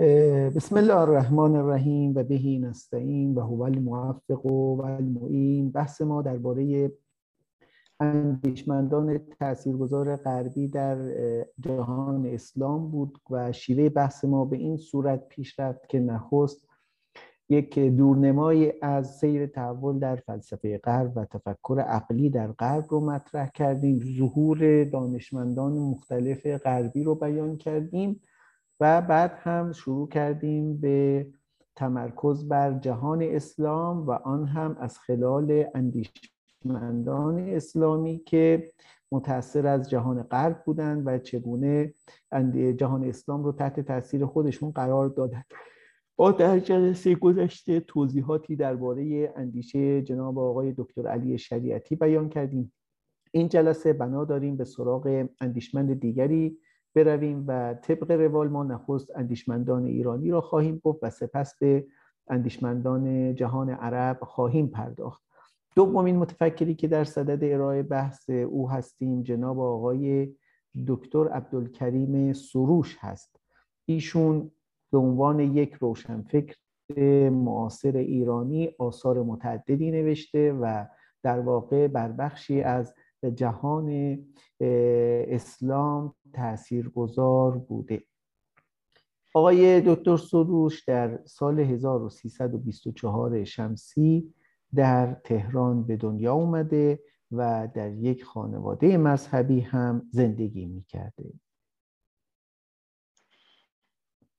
بسم الله الرحمن الرحیم و بهی نستعین و هو الموفق و المعین. بحث ما درباره اندیشمندان تاثیرگذار غربی در جهان اسلام بود و شیوه بحث ما به این صورت پیش رفت که نخست یک دورنمای از سیر تحول در فلسفه غرب و تفکر عقلی در غرب رو مطرح کردیم. ظهور دانشمندان مختلف غربی رو بیان کردیم. و بعد هم شروع کردیم به تمرکز بر جهان اسلام و آن هم از خلال اندیشمندان اسلامی که متأثر از جهان غرب بودند و چگونه جهان اسلام رو تحت تاثیر خودشون قرار دادند با در جلسه گذشته توضیحاتی درباره اندیشه جناب آقای دکتر علی شریعتی بیان کردیم. این جلسه بنا داریم به سراغ اندیشمند دیگری برویم و طبق روال ما نخست اندیشمندان ایرانی را خواهیم گفت و سپس به اندیشمندان جهان عرب خواهیم پرداخت. دومین متفکری که در صدد ارائه بحث او هستیم جناب آقای دکتر عبدالکریم سروش هست. ایشون به عنوان یک روشنفکر معاصر ایرانی آثار متعددی نوشته و در واقع بر بخشی از جهان اسلام تاثیرگذار بوده. آقای دکتر سروش در سال 1324 شمسی در تهران به دنیا اومده و در یک خانواده مذهبی هم زندگی می‌کرده.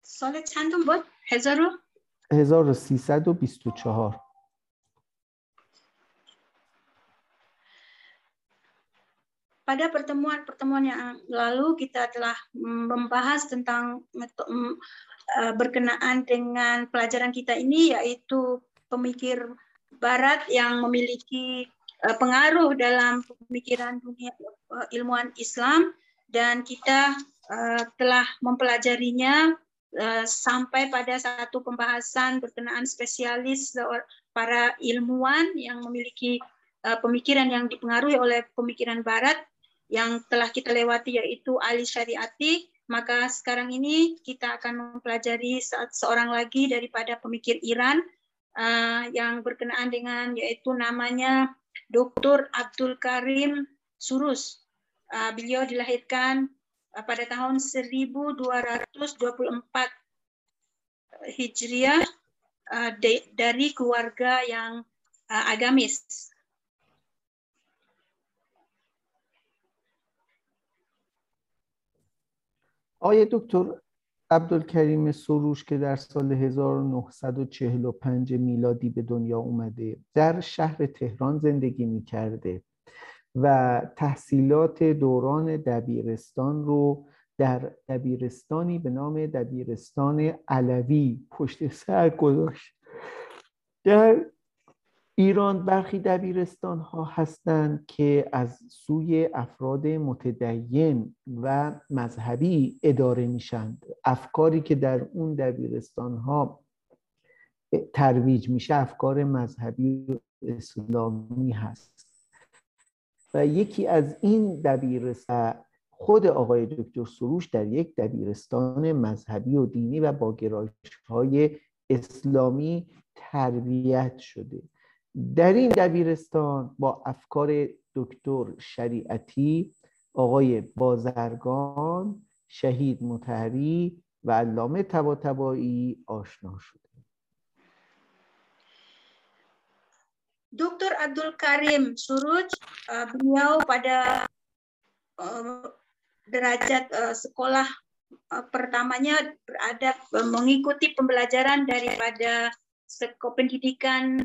سال چندم بود؟ هزار 1324 pada pertemuan-pertemuan yang lalu kita telah membahas tentang berkenaan dengan pelajaran kita ini yaitu pemikir barat yang memiliki pengaruh dalam pemikiran dunia ilmuwan Islam. Dan kita telah mempelajarinya sampai pada satu pembahasan berkenaan spesialis para ilmuwan yang memiliki pemikiran yang dipengaruhi oleh pemikiran barat yang telah kita lewati yaitu Ali Syariati, maka sekarang ini kita akan mempelajari seorang lagi daripada pemikir Iran uh, yang berkenaan dengan yaitu namanya Dr. Abdul Karim Surus. Uh, beliau dilahirkan uh, pada tahun 1224 Hijriah uh, dari keluarga yang uh, agamis. آقای دکتر عبدالکریم سروش که در سال 1945 میلادی به دنیا اومده در شهر تهران زندگی می کرده و تحصیلات دوران دبیرستان رو در دبیرستانی به نام دبیرستان علوی پشت سر گذاشت. در ایران برخی دبیرستان ها هستند که از سوی افراد متدین و مذهبی اداره میشند افکاری که در اون دبیرستان ها ترویج میشه افکار مذهبی اسلامی هست. و یکی از این دبیرستان خود آقای دکتر سروش در یک دبیرستان مذهبی و دینی و با گرایش های اسلامی تربیت شده. در این دبیرستان با افکار دکتر شریعتی آقای بازرگان شهید متحری و علامه تباتبایی آشنا شده Dr. Abdul Karim Suruj, beliau pada derajat sekolah pertamanya berada mengikuti pembelajaran daripada pendidikan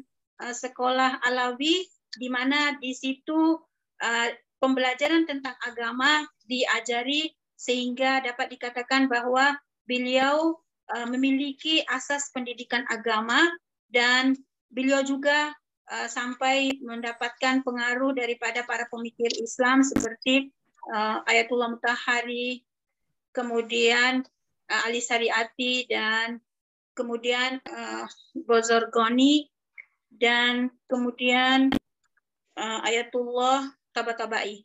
sekolah Alawi di mana di situ uh, pembelajaran tentang agama diajari sehingga dapat dikatakan bahwa beliau uh, memiliki asas pendidikan agama dan beliau juga uh, sampai mendapatkan pengaruh daripada para pemikir Islam seperti uh, Ayatullah Mutahari, kemudian uh, Ali Sariati dan kemudian uh, Bozorgoni dan kemudian uh, Ayatullah Tabatabai.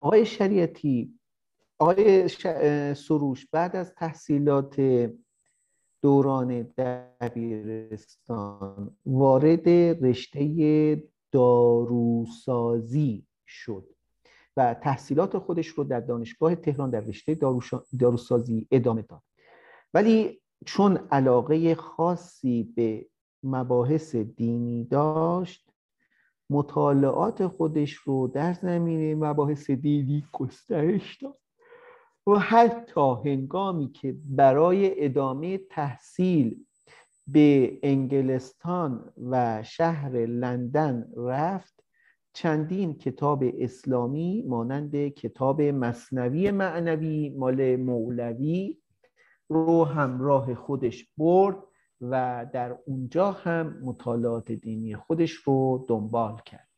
آقای شریعتی آقای سروش بعد از تحصیلات دوران دبیرستان وارد رشته داروسازی شد و تحصیلات خودش رو در دانشگاه تهران در رشته داروسازی ادامه داد ولی چون علاقه خاصی به مباحث دینی داشت مطالعات خودش رو در زمینه مباحث دینی گسترش داد و حتی هنگامی که برای ادامه تحصیل به انگلستان و شهر لندن رفت چندین کتاب اسلامی مانند کتاب مصنوی معنوی مال مولوی رو همراه خودش برد و در اونجا هم مطالعات دینی خودش رو دنبال کرد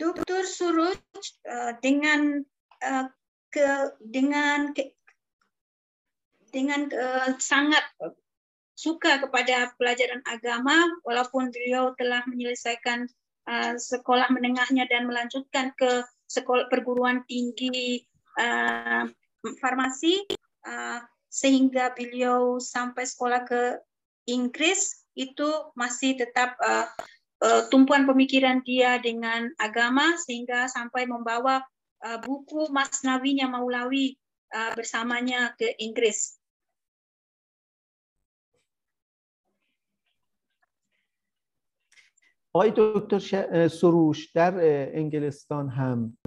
دکتر سروج dengan ke dengan ke, dengan uh, sangat suka kepada pelajaran agama walaupun beliau telah menyelesaikan uh, sekolah menengahnya dan melanjutkan ke sekolah perguruan tinggi uh, farmasi uh, sehingga beliau sampai sekolah ke Inggris itu masih tetap uh, uh, tumpuan pemikiran dia dengan agama sehingga sampai membawa uh, buku Masnawinya Maulawi uh, bersamanya ke Inggris. آقای دکتر سروش در انگلستان هم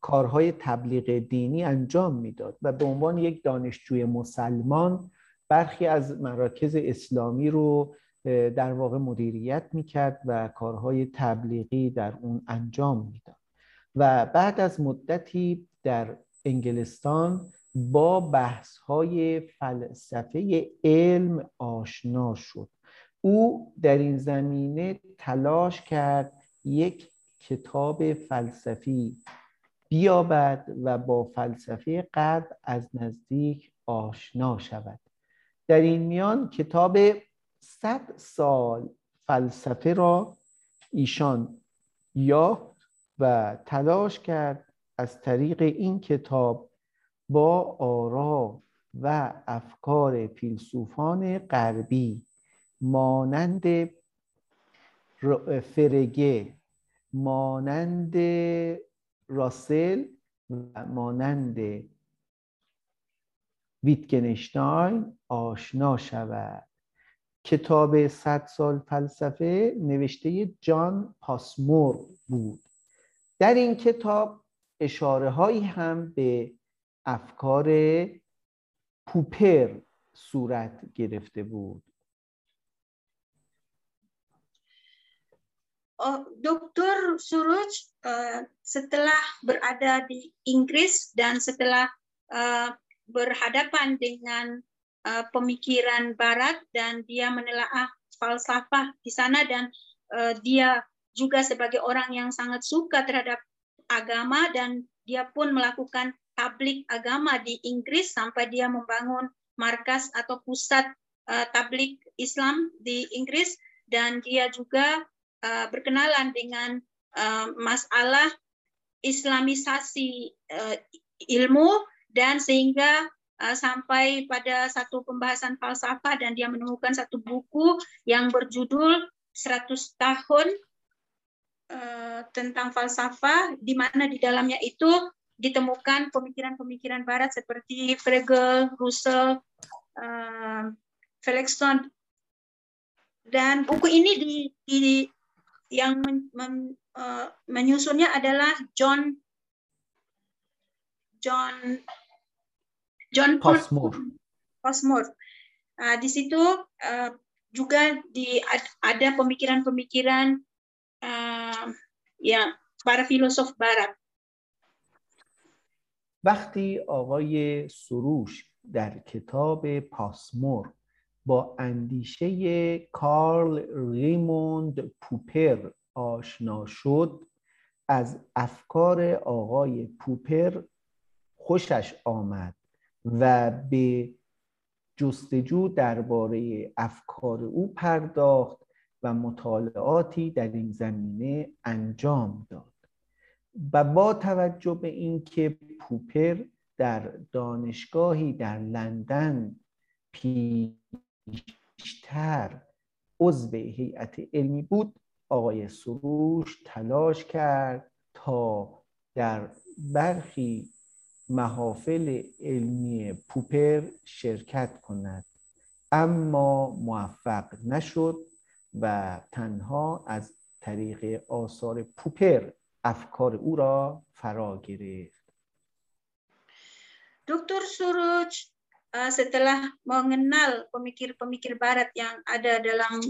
کارهای تبلیغ دینی انجام می‌داد و به عنوان یک دانشجوی مسلمان برخی از مراکز اسلامی رو در واقع مدیریت می‌کرد و کارهای تبلیغی در اون انجام می‌داد. و بعد از مدتی در انگلستان با بحث های فلسفه علم آشنا شد. او در این زمینه تلاش کرد یک کتاب فلسفی بیابد و با فلسفه غرب از نزدیک آشنا شود. در این میان کتاب صد سال فلسفه را ایشان یا و تلاش کرد از طریق این کتاب با آرا و افکار فیلسوفان غربی مانند فرگه مانند راسل و مانند ویتگنشتاین آشنا شود. کتاب صد سال فلسفه نوشته جان پاسمور بود. در این کتاب اشاره هایی هم به افکار پوپر صورت گرفته بود. Dr. Suruj setelah berada di Inggris dan setelah berhadapan dengan pemikiran Barat dan dia menelaah falsafah di sana dan dia juga sebagai orang yang sangat suka terhadap agama dan dia pun melakukan tablik agama di Inggris sampai dia membangun markas atau pusat uh, tablik Islam di Inggris dan dia juga uh, berkenalan dengan uh, masalah Islamisasi uh, ilmu dan sehingga sampai pada satu pembahasan falsafah dan dia menemukan satu buku yang berjudul 100 tahun Eh, tentang falsafah di mana di dalamnya itu ditemukan pemikiran-pemikiran barat seperti Frege, Russell, uh, Felixson. Dan buku ini di, di yang men, men, uh, menyusunnya adalah John John John Passmore. Passmore. Uh, di situ uh, juga di ada pemikiran-pemikiran یا برای فیلسوف barat وقتی آقای سروش در کتاب پاسمور با اندیشه کارل ریموند پوپر آشنا شد. از افکار آقای پوپر خوشش آمد و به جستجو درباره افکار او پرداخت و مطالعاتی در این زمینه انجام داد. و با توجه به اینکه پوپر در دانشگاهی در لندن پیشتر عضو هیئت علمی بود. آقای سروش تلاش کرد تا در برخی محافل علمی پوپر شرکت کند. اما موفق نشد و تنها از طریق آثار پوپر افکار او را فرا گرفت. دکتر سروج setelah mengenal pemikir-pemikir barat yang ada dalam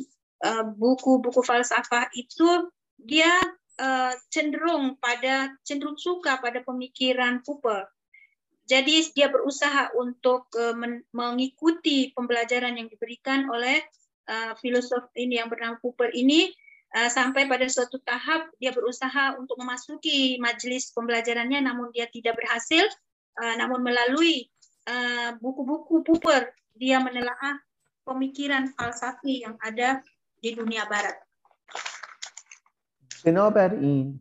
buku-buku falsafah itu dia cenderung pada cenderung suka pada pemikiran Popper Jadi dia berusaha untuk uh, mengikuti pembelajaran yang diberikan oleh uh, filosof ini yang bernama Cooper ini. Uh, sampai pada suatu tahap dia berusaha untuk memasuki majelis pembelajarannya namun dia tidak berhasil. Uh, namun melalui buku-buku uh, Cooper dia menelaah pemikiran falsafi yang ada di dunia barat. بنابراین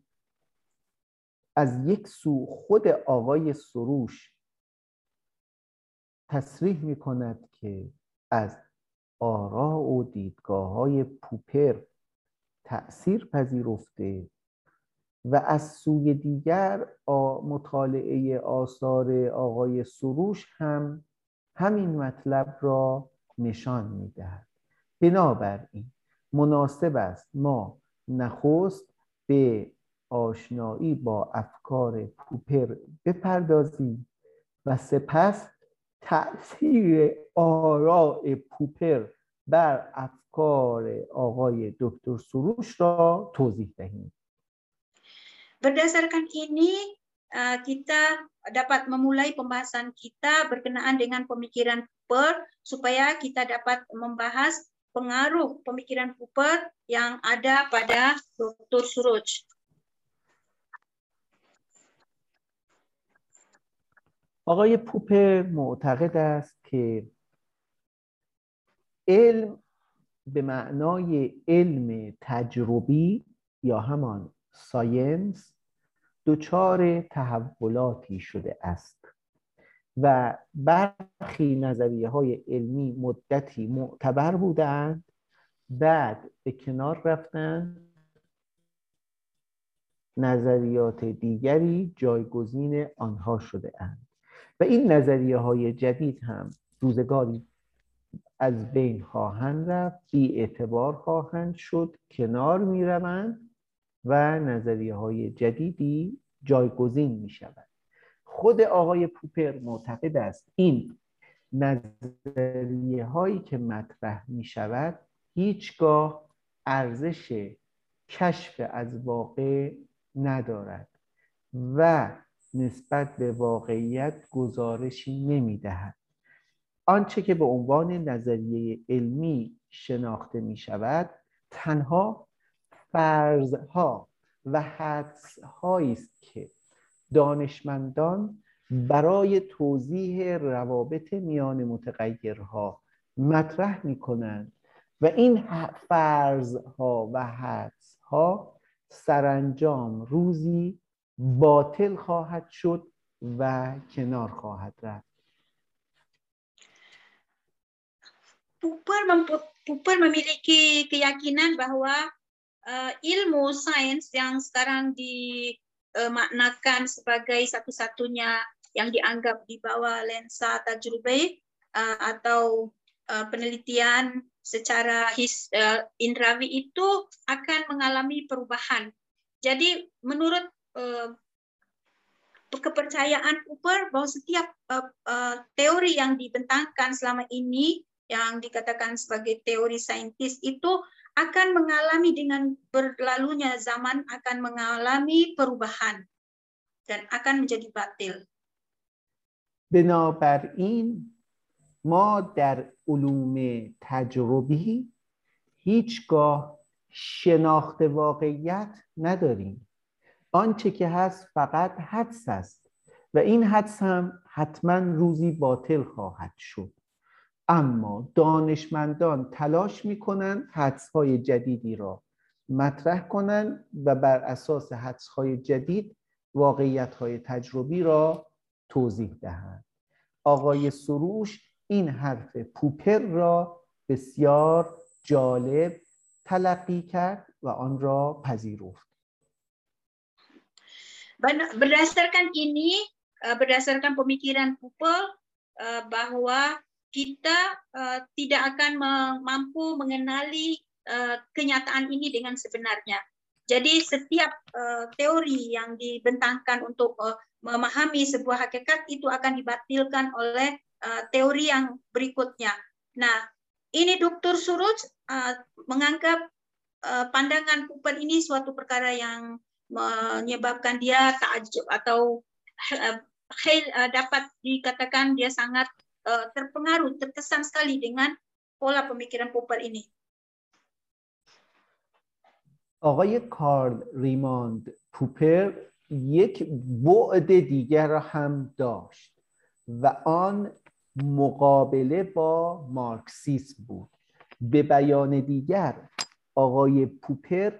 از یک سو خود آقای سروش تصریح می کند که از آرا و دیدگاه های پوپر تأثیر پذیرفته و از سوی دیگر مطالعه آثار آقای سروش هم همین مطلب را نشان می‌دهد. بنابراین مناسب است ما نخست به آشنایی با افکار پوپر بپردازیم و سپس تاثیر آراء پوپر بر افکار آقای دکتر سروش را توضیح دهیم. Berdasarkan ini kita dapat memulai pembahasan kita berkenaan dengan pemikiran Popper supaya kita dapat membahas pengaruh pemikiran Popper yang ada pada Dr. Suruj. آقای پوپر معتقد است که علم به معنای علم تجربی یا همان ساینس دچار تحولاتی شده است و برخی نظریه های علمی مدتی معتبر بودند بعد به کنار رفتند نظریات دیگری جایگزین آنها شده اند. و این نظریه های جدید هم روزگاری از بین خواهند رفت بی اعتبار خواهند شد کنار می روند و نظریه های جدیدی جایگزین می شود خود آقای پوپر معتقد است این نظریه هایی که مطرح می شود هیچگاه ارزش کشف از واقع ندارد و نسبت به واقعیت گزارشی نمی‌دهد. آنچه که به عنوان نظریه علمی شناخته می شود تنها فرضها و حدسهایی است که دانشمندان برای توضیح روابط میان متغیرها مطرح می کنند و این فرضها و حدسها سرانجام روزی باطل خواهد شد و کنار خواهد رفت. Popper, Popper memiliki keyakinan bahwa uh, ilmu sains yang sekarang dimaknakan sebagai satu-satunya yang dianggap di bawah lensa tajrubai uh, atau uh, penelitian secara his, uh, indrawi itu akan mengalami perubahan. Jadi menurut uh, kepercayaan Cooper bahwa setiap uh, uh, teori yang dibentangkan selama ini yang dikatakan sebagai teori saintis itu akan mengalami dengan berlalunya zaman akan mengalami perubahan dan akan menjadi batil. بنابراین ما در علوم تجربی هیچگاه شناخت واقعیت نداریم آنچه که هست فقط حدس است و این حدس هم حتما روزی باطل خواهد شد اما دانشمندان تلاش می‌کنن حدس های جدیدی را مطرح کنند و بر اساس حدس های جدید واقعیت های تجربی را توضیح دهند آقای سروش این حرف پوپر را بسیار جالب تلقی کرد و آن را پذیرفت. berdasarkan ini berdasarkan pemikiran Pupel bahwa kita tidak akan mampu mengenali kenyataan ini dengan sebenarnya. Jadi setiap teori yang dibentangkan untuk memahami sebuah hakikat itu akan dibatilkan oleh teori yang berikutnya. Nah, ini Dr. Suruj menganggap pandangan Cooper ini suatu perkara yang menyebabkan dia takjub atau dapat dikatakan dia sangat terpengaruh, terkesan sekali dengan pola pemikiran Popper ini. آقای کارل ریماند پوپر یک بعد دیگر را هم داشت و آن مقابله با مارکسیسم بود به بیان دیگر آقای پوپر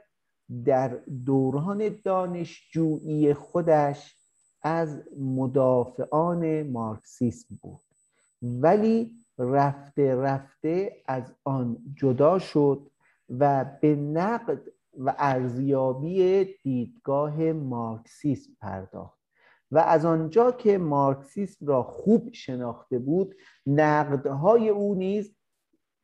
در دوران دانشجویی خودش از مدافعان مارکسیسم بود ولی رفته رفته از آن جدا شد و به نقد و ارزیابی دیدگاه مارکسیسم پرداخت. و از آنجا که مارکسیسم را خوب شناخته بود نقدهای او نیز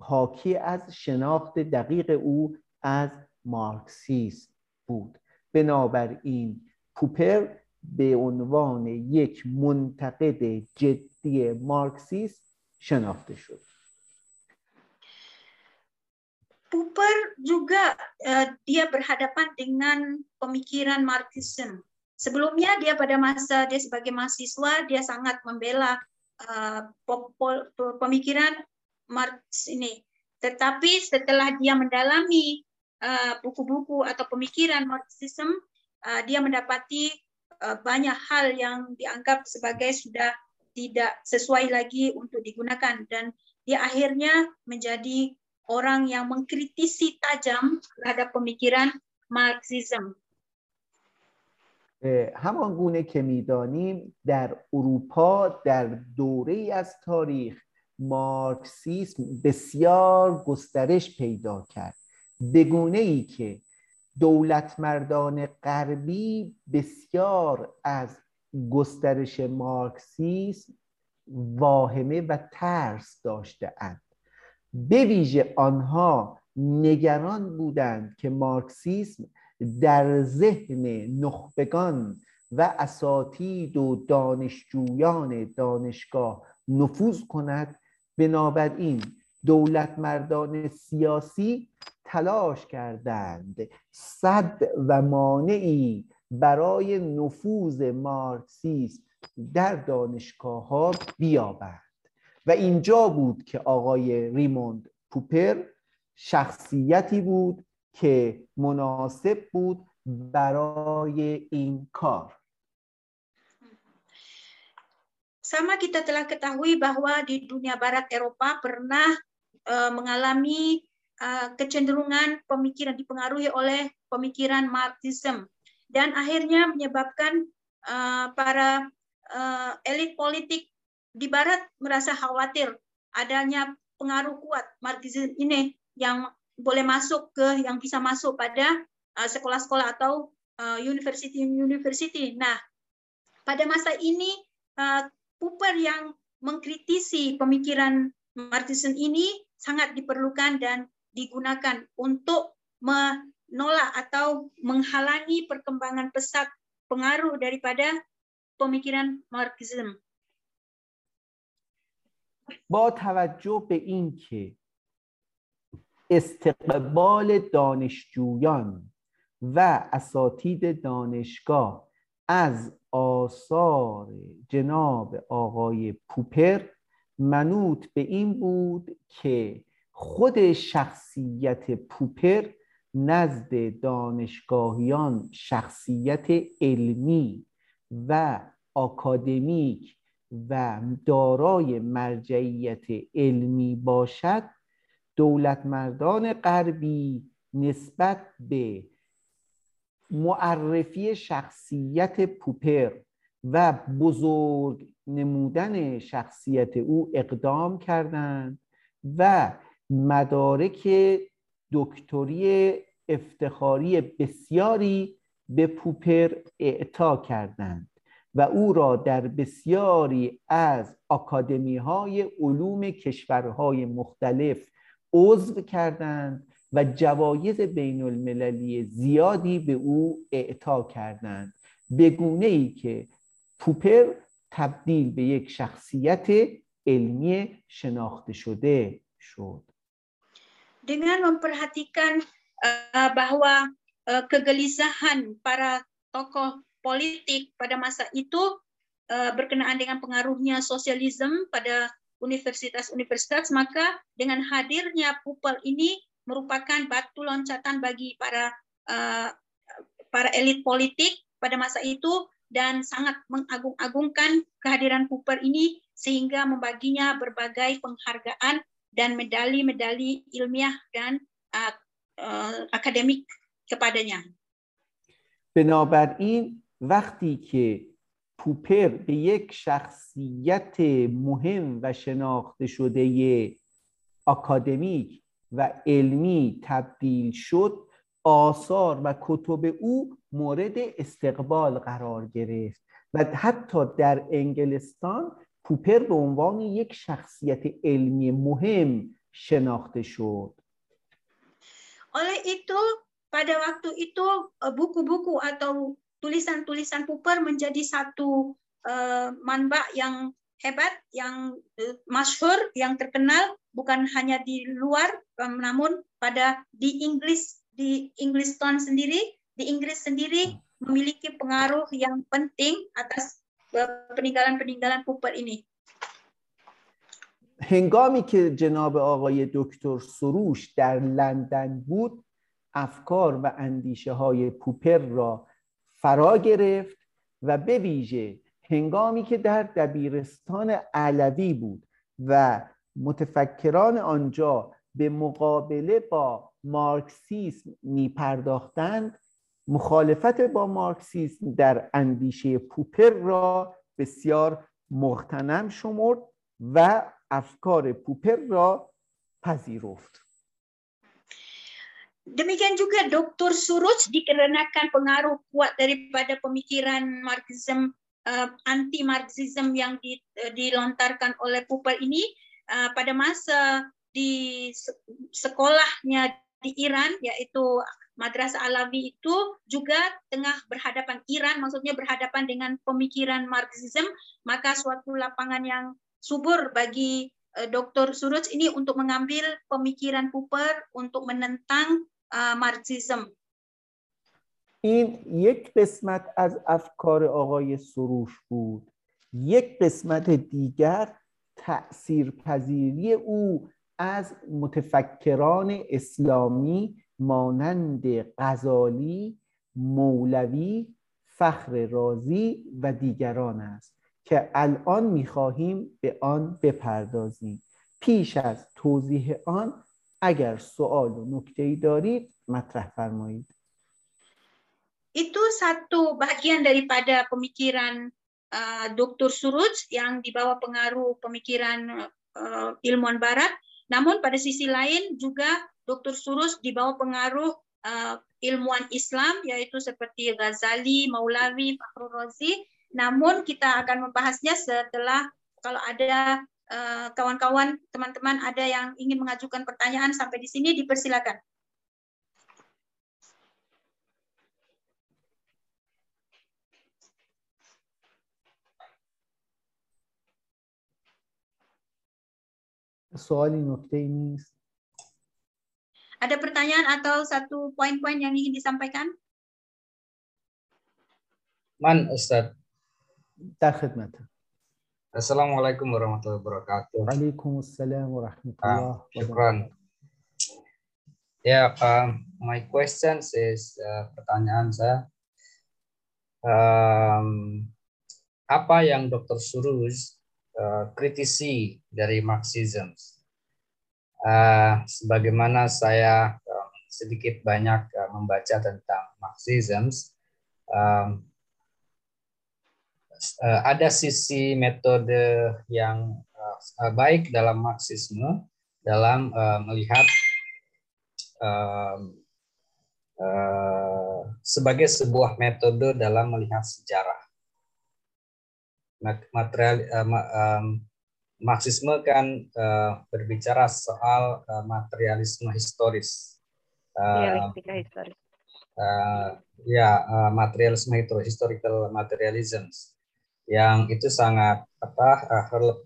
حاکی از شناخت دقیق او از مارکسیسم بود. بنابراین پوپر به عنوان یک منتقد جدی مارکسیسم شناخته شد Popper juga uh, dia berhadapan dengan pemikiran Marxism. Sebelumnya dia pada masa dia sebagai mahasiswa dia sangat membela uh, pemikiran Marx ini. Tetapi setelah dia mendalami buku-buku uh, atau pemikiran Marxism, uh, dia mendapati uh, banyak hal yang dianggap sebagai sudah tidak sesuai lagi untuk digunakan dan dia akhirnya menjadi orang yang mengkritisi tajam terhadap pemikiran Marxism. همان گونه که میدانیم در اروپا در دوره از تاریخ مارکسیسم بسیار گسترش پیدا کرد به گونه ای که دولت مردان غربی بسیار از گسترش مارکسیسم واهمه و ترس داشته اند. به ویژه آنها نگران بودند که مارکسیسم در ذهن نخبگان و اساتید و دانشجویان دانشگاه نفوذ کند. بنابراین دولت مردان سیاسی تلاش کردند. صد و مانعی برای نفوذ مارکسیسم در دانشگاه ها بیابند. و اینجا بود که آقای ریموند پوپر شخصیتی بود که مناسب بود برای این کار. Sama kita telah ketahui bahwa di dunia barat Eropa pernah uh, mengalami uh, kecenderungan pemikiran dipengaruhi oleh pemikiran Marxism dan akhirnya menyebabkan uh, para elit politik di barat merasa khawatir adanya pengaruh kuat Marxism ini yang boleh masuk ke yang bisa masuk pada sekolah-sekolah atau uh, university university. Nah, pada masa ini Cooper yang mengkritisi pemikiran Marxism ini sangat diperlukan dan digunakan untuk menolak atau menghalangi perkembangan pesat pengaruh daripada pemikiran Marxism. با توجه به اینکه استقبال دانشجویان و اساتید دانشگاه از آثار جناب آقای پوپر منوط به این بود که خود شخصیت پوپر نزد دانشگاهیان شخصیت علمی و آکادمیک و دارای مرجعیت علمی باشد دولت مردان غربی نسبت به معرفی شخصیت پوپر و بزرگ نمودن شخصیت او اقدام کردند و مدارک دکتری افتخاری بسیاری به پوپر اعطا کردند و او را در بسیاری از آکادمی های علوم کشورهای مختلف عضو کردند و جوایز بین المللی زیادی به او اعطا کردند. به گونه ای که پوپر تبدیل به یک شخصیت علمی شناخته شده شد dengan memperhatikan uh, bahwa uh, kegelisahan para tokoh politik pada masa itu uh, berkenaan dengan pengaruhnya sosialisme pada universitas-universitas maka dengan hadirnya pupil ini merupakan batu loncatan bagi para uh, para elit politik pada masa itu dan sangat mengagung-agungkan kehadiran Cooper ini sehingga membaginya berbagai penghargaan dan medali-medali ilmiah dan uh, uh, akademik kepadanya. بنابراین وقتی که پوپر به یک شخصیت مهم و شناخته شده اکادمیک و علمی تبدیل شد آثار و کتب او مورد استقبال قرار گرفت و حتی در انگلستان پوپر به عنوان یک شخصیت علمی مهم شناخته شد Oleh itu, pada waktu itu buku-buku atau tulisan-tulisan Cooper menjadi satu uh, manba yang hebat, yang uh, masyhur, yang terkenal bukan hanya di luar, um, namun pada di Inggris di Town sendiri, di Inggris sendiri memiliki pengaruh yang penting atas peninggalan-peninggalan Cooper ini. هنگامی که جناب آقای دکتر سروش در لندن بود افکار و اندیشه های پوپر را فرا گرفت و به ویژه هنگامی که در دبیرستان علوی بود و متفکران آنجا به مقابله با مارکسیسم می پرداختند مخالفت با مارکسیسم در اندیشه پوپر را بسیار مغتنم شمرد و افکار پوپر را پذیرفت Demikian juga Dr. Suruj dikarenakan pengaruh kuat daripada pemikiran Marxism uh, anti Marxism yang di, uh, dilontarkan oleh Popper ini uh, pada masa di sekolahnya di Iran yaitu Madrasah Alawi itu juga tengah berhadapan Iran maksudnya berhadapan dengan pemikiran Marxism maka suatu lapangan yang subur bagi uh, Dr. Suruj ini untuk mengambil pemikiran Popper untuk menentang uh, Marxism. این یک قسمت از افکار آقای سروش بود یک قسمت دیگر تأثیر پذیری او از متفکران اسلامی مانند غزالی، مولوی، فخر رازی و دیگران است که الان می‌خواهیم به آن بپردازیم پیش از توضیح آن اگر سوال و نکته دارید مطرح فرمایید itu satu bagian daripada pemikiran uh, Dr. Suruj yang dibawa pengaruh pemikiran uh, ilmuwan barat namun pada sisi lain juga Dr. Suruj dibawa pengaruh uh, ilmuwan Islam yaitu seperti Ghazali, Maulavi, Fakhrul Razi namun kita akan membahasnya setelah kalau ada kawan-kawan, teman-teman ada yang ingin mengajukan pertanyaan sampai di sini dipersilakan. سوالی نکته نیست Ada pertanyaan atau satu poin-poin yang ingin disampaikan? Man, Ustaz. در خدمت Assalamualaikum warahmatullahi wabarakatuh. Waalaikumsalam warahmatullahi wabarakatuh. Ya, um, my questions is uh, pertanyaan saya. Um, apa yang Dr. Suruz uh, kritisi dari Marxism? Uh, sebagaimana saya uh, sedikit banyak uh, membaca tentang Marxism, um, uh, ada sisi metode yang uh, baik dalam Marxisme dalam uh, melihat uh, uh, sebagai sebuah metode dalam melihat sejarah. Material uh, um, Marxisme kan uh, berbicara soal uh, materialisme historis. Uh, historis. Uh, ya, uh, materialisme historical materialism yang itu sangat apa uh,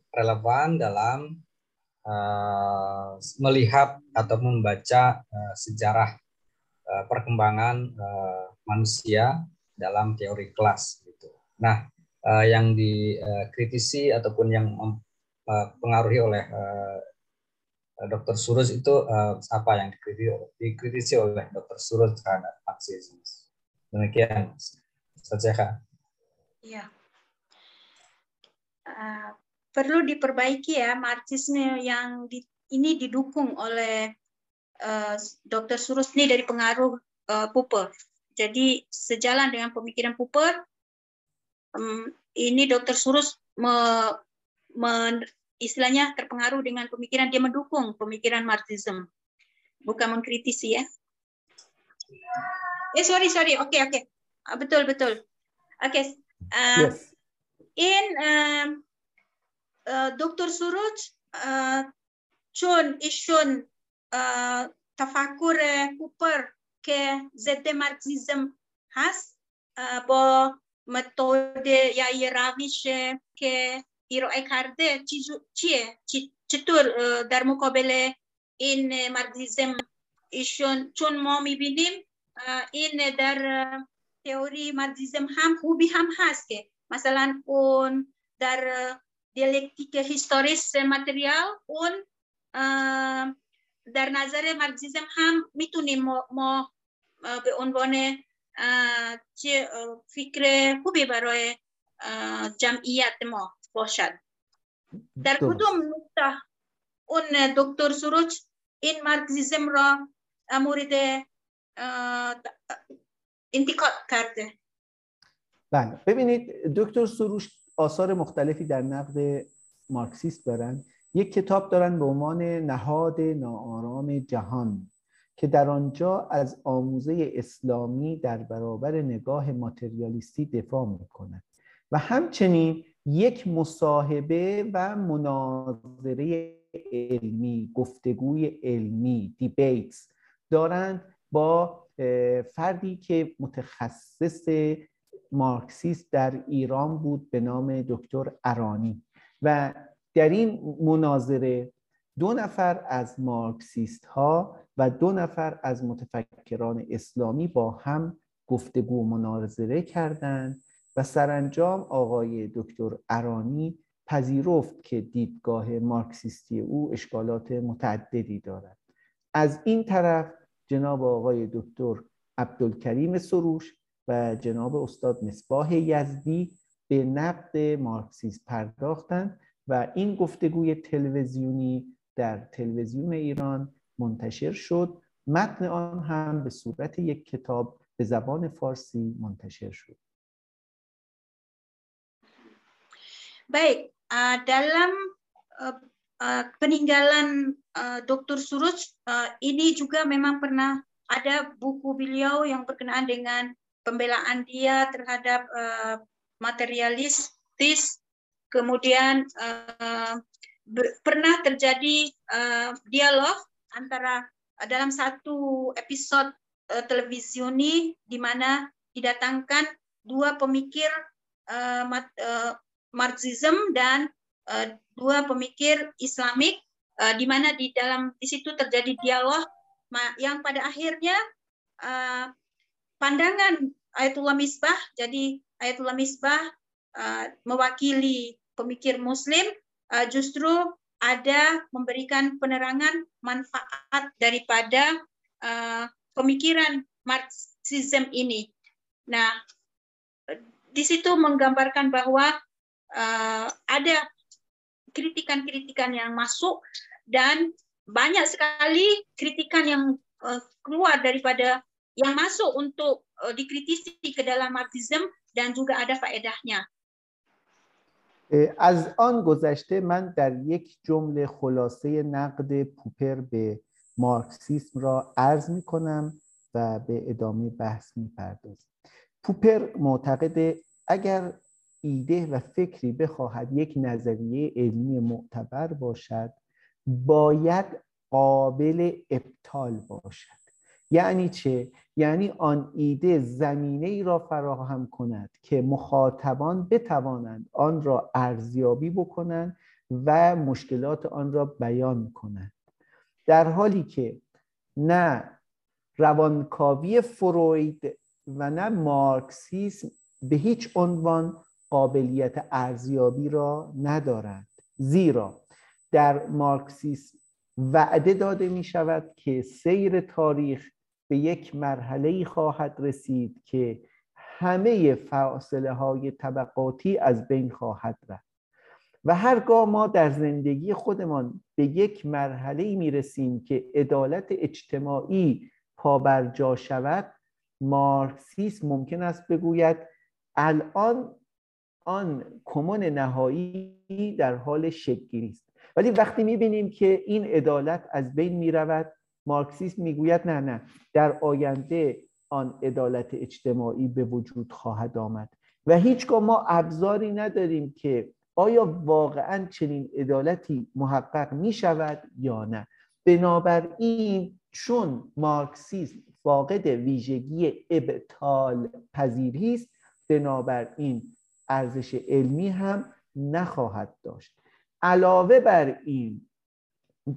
relevan dalam uh, melihat atau membaca uh, sejarah uh, perkembangan uh, manusia dalam teori kelas gitu. Nah, uh, yang dikritisi ataupun yang dipengaruhi eh, oleh uh, eh, Dr. Surus itu uh, apa yang dikritisi, dikritisi oleh Dr. Surus terhadap Marxisme. Demikian saja kak. Iya. Uh, perlu diperbaiki ya Marxisme yang di, ini didukung oleh uh, Dr. Surus ini dari pengaruh uh, Popper. Jadi sejalan dengan pemikiran Popper, um, ini Dr. Surus me, men, istilahnya terpengaruh dengan pemikiran dia mendukung pemikiran Marxism bukan mengkritisi ya eh sorry sorry oke okay, oke okay. Ah, betul betul oke okay. uh, yes. in uh, uh, Dr. Suruj uh, چون ایشون تفکر کوپر که ضد مارکسیزم هست با متد یا یه روش که ارائه کرده چیه چطور در مقابل این مارکسیسم ایشون چون ما می‌بینیم این در تئوری مارکسیسم هم خوبی هم هست که مثلا اون در دیالکتیک هیستوریس متریال اون در نظر مارکسیسم هم می‌تونیم ما, ما به عنوان چه فکر خوبی برای جمعیت ما باشد. در کدوم نقطه اون دکتر سروج این مارکسیزم را مورد انتقاد کرده؟ بله. ببینید دکتر سروش آثار مختلفی در نقد مارکسیست دارن. یک کتاب دارن به عنوان نهاد ناآرام جهان. که در آنجا از آموزه اسلامی در برابر نگاه ماتریالیستی دفاع می‌کنند و همچنین یک مصاحبه و مناظره علمی گفتگوی علمی دیبیتس دارند با فردی که متخصص مارکسیست در ایران بود به نام دکتر ارانی. و در این مناظره دو نفر از مارکسیست ها و دو نفر از متفکران اسلامی با هم گفتگو و مناظره کردند و سرانجام آقای دکتر ارانی پذیرفت که دیدگاه مارکسیستی او اشکالات متعددی دارد. از این طرف جناب آقای دکتر عبدالکریم سروش و جناب استاد مصباح یزدی به نقد مارکسیسم پرداختند و این گفتگوی تلویزیونی در تلویزیون ایران منتشر شد متن آن هم به صورت یک کتاب به زبان فارسی منتشر شد Baik, uh, dalam uh, uh, peninggalan uh, Dr. Suruj uh, ini juga memang pernah ada buku beliau yang berkenaan dengan pembelaan dia terhadap uh, materialistis, kemudian uh, ber, pernah terjadi uh, dialog antara uh, dalam satu episode uh, televisioni di mana didatangkan dua pemikir uh, mat, uh, Marxism dan uh, dua pemikir Islamik uh, di mana di dalam di situ terjadi dialog yang pada akhirnya uh, pandangan Ayatullah Misbah jadi Ayatullah Misbah uh, mewakili pemikir Muslim uh, justru ada memberikan penerangan manfaat daripada uh, pemikiran Marxism ini. Nah, di situ menggambarkan bahwa uh, ada kritikan-kritikan yang masuk dan banyak sekali kritikan yang uh, keluar daripada yang masuk untuk uh, dikritisi ke dalam Marxism dan juga ada faedahnya. از آن گذشته من در یک جمله خلاصه نقد پوپر به مارکسیسم را عرض می کنم و به ادامه بحث می پردازم. پوپر معتقد اگر ایده و فکری بخواهد یک نظریه علمی معتبر باشد باید قابل ابطال باشد. یعنی چه؟ یعنی آن ایده زمینه ای را فراهم کند که مخاطبان بتوانند آن را ارزیابی بکنند و مشکلات آن را بیان کنند در حالی که نه روانکاوی فروید و نه مارکسیسم به هیچ عنوان قابلیت ارزیابی را ندارند زیرا در مارکسیسم وعده داده می شود که سیر تاریخ به یک مرحله خواهد رسید که همه فاصله های طبقاتی از بین خواهد رفت. و هرگاه ما در زندگی خودمان به یک مرحله می رسیم که عدالت اجتماعی پابرجا شود مارکسیس ممکن است بگوید الان آن کمون نهایی در حال شکلی است ولی وقتی می‌بینیم که این عدالت از بین می‌رود مارکسیسم می‌گوید نه نه. در آینده آن عدالت اجتماعی به وجود خواهد آمد. و هیچگاه ما ابزاری نداریم که آیا واقعا چنین عدالتی محقق می شود یا نه. بنابراین چون مارکسیسم فاقد ویژگی ابطال پذیری است بنابراین ارزش علمی هم نخواهد داشت. علاوه بر این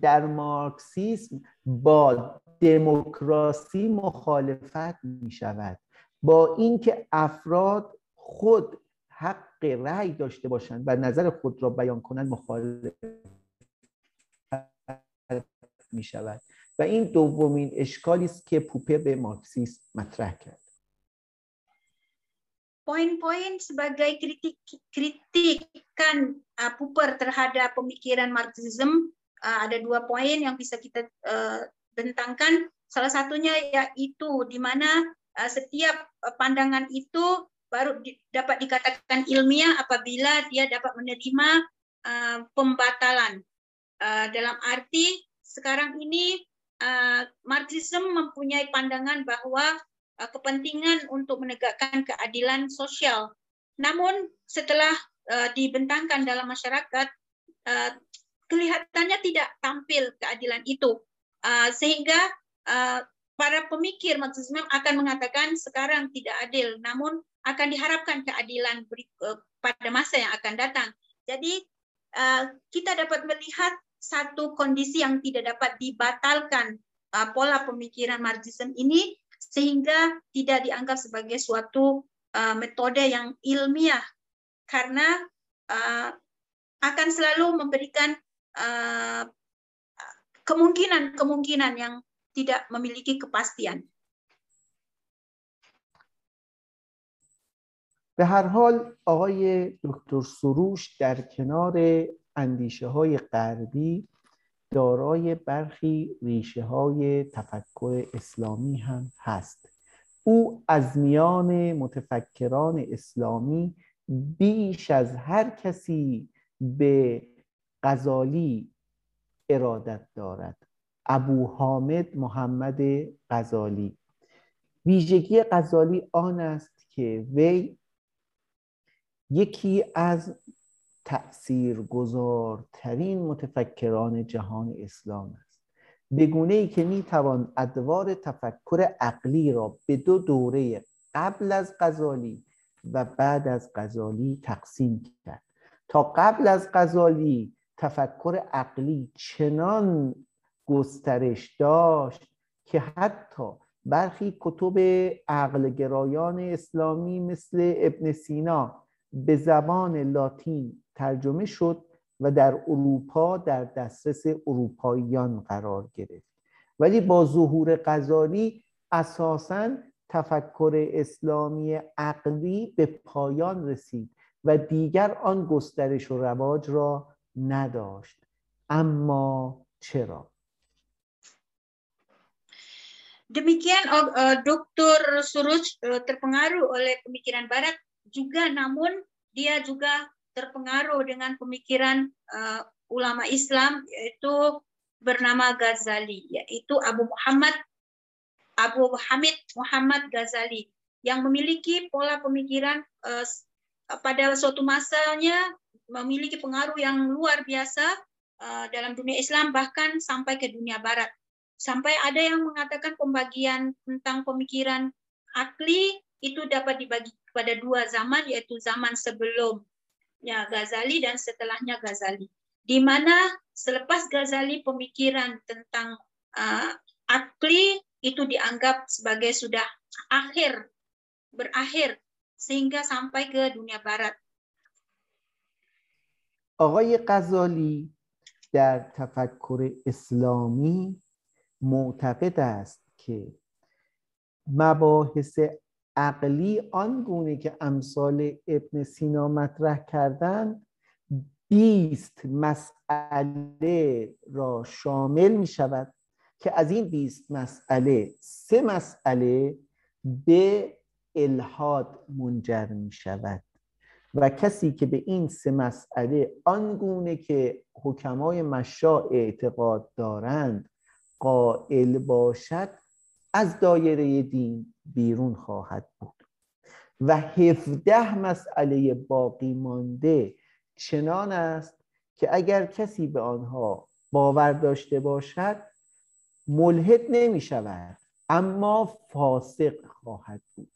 در مارکسیسم با دموکراسی مخالفت می شود با اینکه افراد خود حق رأی داشته باشند و نظر خود را بیان کنند مخالف می شود و این دومین اشکالی است که پوپر به مارکسیسم مطرح کرد. Poin-poin sebagai kritik kritikan uh, Popper terhadap pemikiran Marxism uh, ada dua poin yang bisa kita uh, bentangkan. Salah satunya yaitu di mana uh, setiap pandangan itu baru di, dapat dikatakan ilmiah apabila dia dapat menerima uh, pembatalan. Uh, dalam arti sekarang ini uh, Marxism mempunyai pandangan bahwa Uh, kepentingan untuk menegakkan keadilan sosial. Namun setelah uh, dibentangkan dalam masyarakat, uh, kelihatannya tidak tampil keadilan itu, sehingga para pemikir Marxisme akan mengatakan sekarang tidak adil, namun akan diharapkan keadilan pada masa yang akan datang. Jadi kita dapat melihat satu kondisi yang tidak dapat dibatalkan pola pemikiran Marxisme ini sehingga tidak dianggap sebagai suatu uh, metode yang ilmiah karena uh, akan selalu memberikan kemungkinan-kemungkinan uh, yang tidak memiliki kepastian. به هر حال آقای دکتر سروش در کنار اندیشه های غربی دارای برخی ریشه های تفکر اسلامی هم هست او از میان متفکران اسلامی بیش از هر کسی به غزالی ارادت دارد. ابو حامد محمد غزالی. ویژگی غزالی آن است که وی یکی از تأثیرگذارترین متفکران جهان اسلام است. به گونه ای که می توان ادوار تفکر عقلی را به دو دوره قبل از غزالی و بعد از غزالی تقسیم کرد. تا قبل از غزالی تفکر عقلی چنان گسترش داشت که حتی برخی کتب عقل گرایان اسلامی مثل ابن سینا به زبان لاتین ترجمه شد و در اروپا در دسترس اروپاییان قرار گرفت. ولی با ظهور غزالی اساسا تفکر اسلامی عقلی به پایان رسید و دیگر آن گسترش و رواج را نداشت اما چرا Demikian uh, Dr. Suruj uh, terpengaruh oleh pemikiran Barat juga, namun dia juga terpengaruh dengan pemikiran uh, ulama Islam yaitu bernama Ghazali, yaitu Abu Muhammad Abu Hamid Muhammad Ghazali yang memiliki pola pemikiran uh, pada suatu masanya memiliki pengaruh yang luar biasa uh, dalam dunia Islam bahkan sampai ke dunia Barat. Sampai ada yang mengatakan pembagian tentang pemikiran akli itu dapat dibagi pada dua zaman, yaitu zaman sebelum ya Ghazali dan setelahnya Ghazali. Di mana selepas Ghazali pemikiran tentang uh, akli itu dianggap sebagai sudah akhir, berakhir sehingga sampai ke dunia barat. آقای غزالی در تفکر اسلامی معتقد است که مباحث عقلی آنگونه که امثال ابن سینا مطرح کردن بیست مسئله را شامل می شود که از این بیست مسئله سه مسئله به الهاد منجر می شود. و کسی که به این سه مسئله آنگونه که حکمای مشا اعتقاد دارند قائل باشد از دایره دین بیرون خواهد بود. و هفده مسئله باقی مانده چنان است که اگر کسی به آنها باور داشته باشد ملحد نمی شود اما فاسق خواهد بود.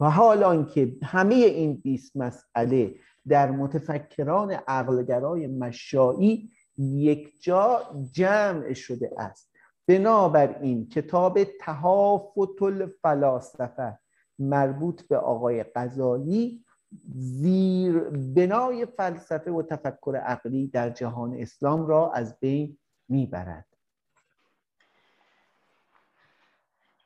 و حال که همه این 20 مسئله در متفکران عقلگرای مشایی یک جا جمع شده است. بنابراین کتاب تهافت الفلاسفه مربوط به آقای غزالی زیر بنای فلسفه و تفکر عقلی در جهان اسلام را از بین می‌برد.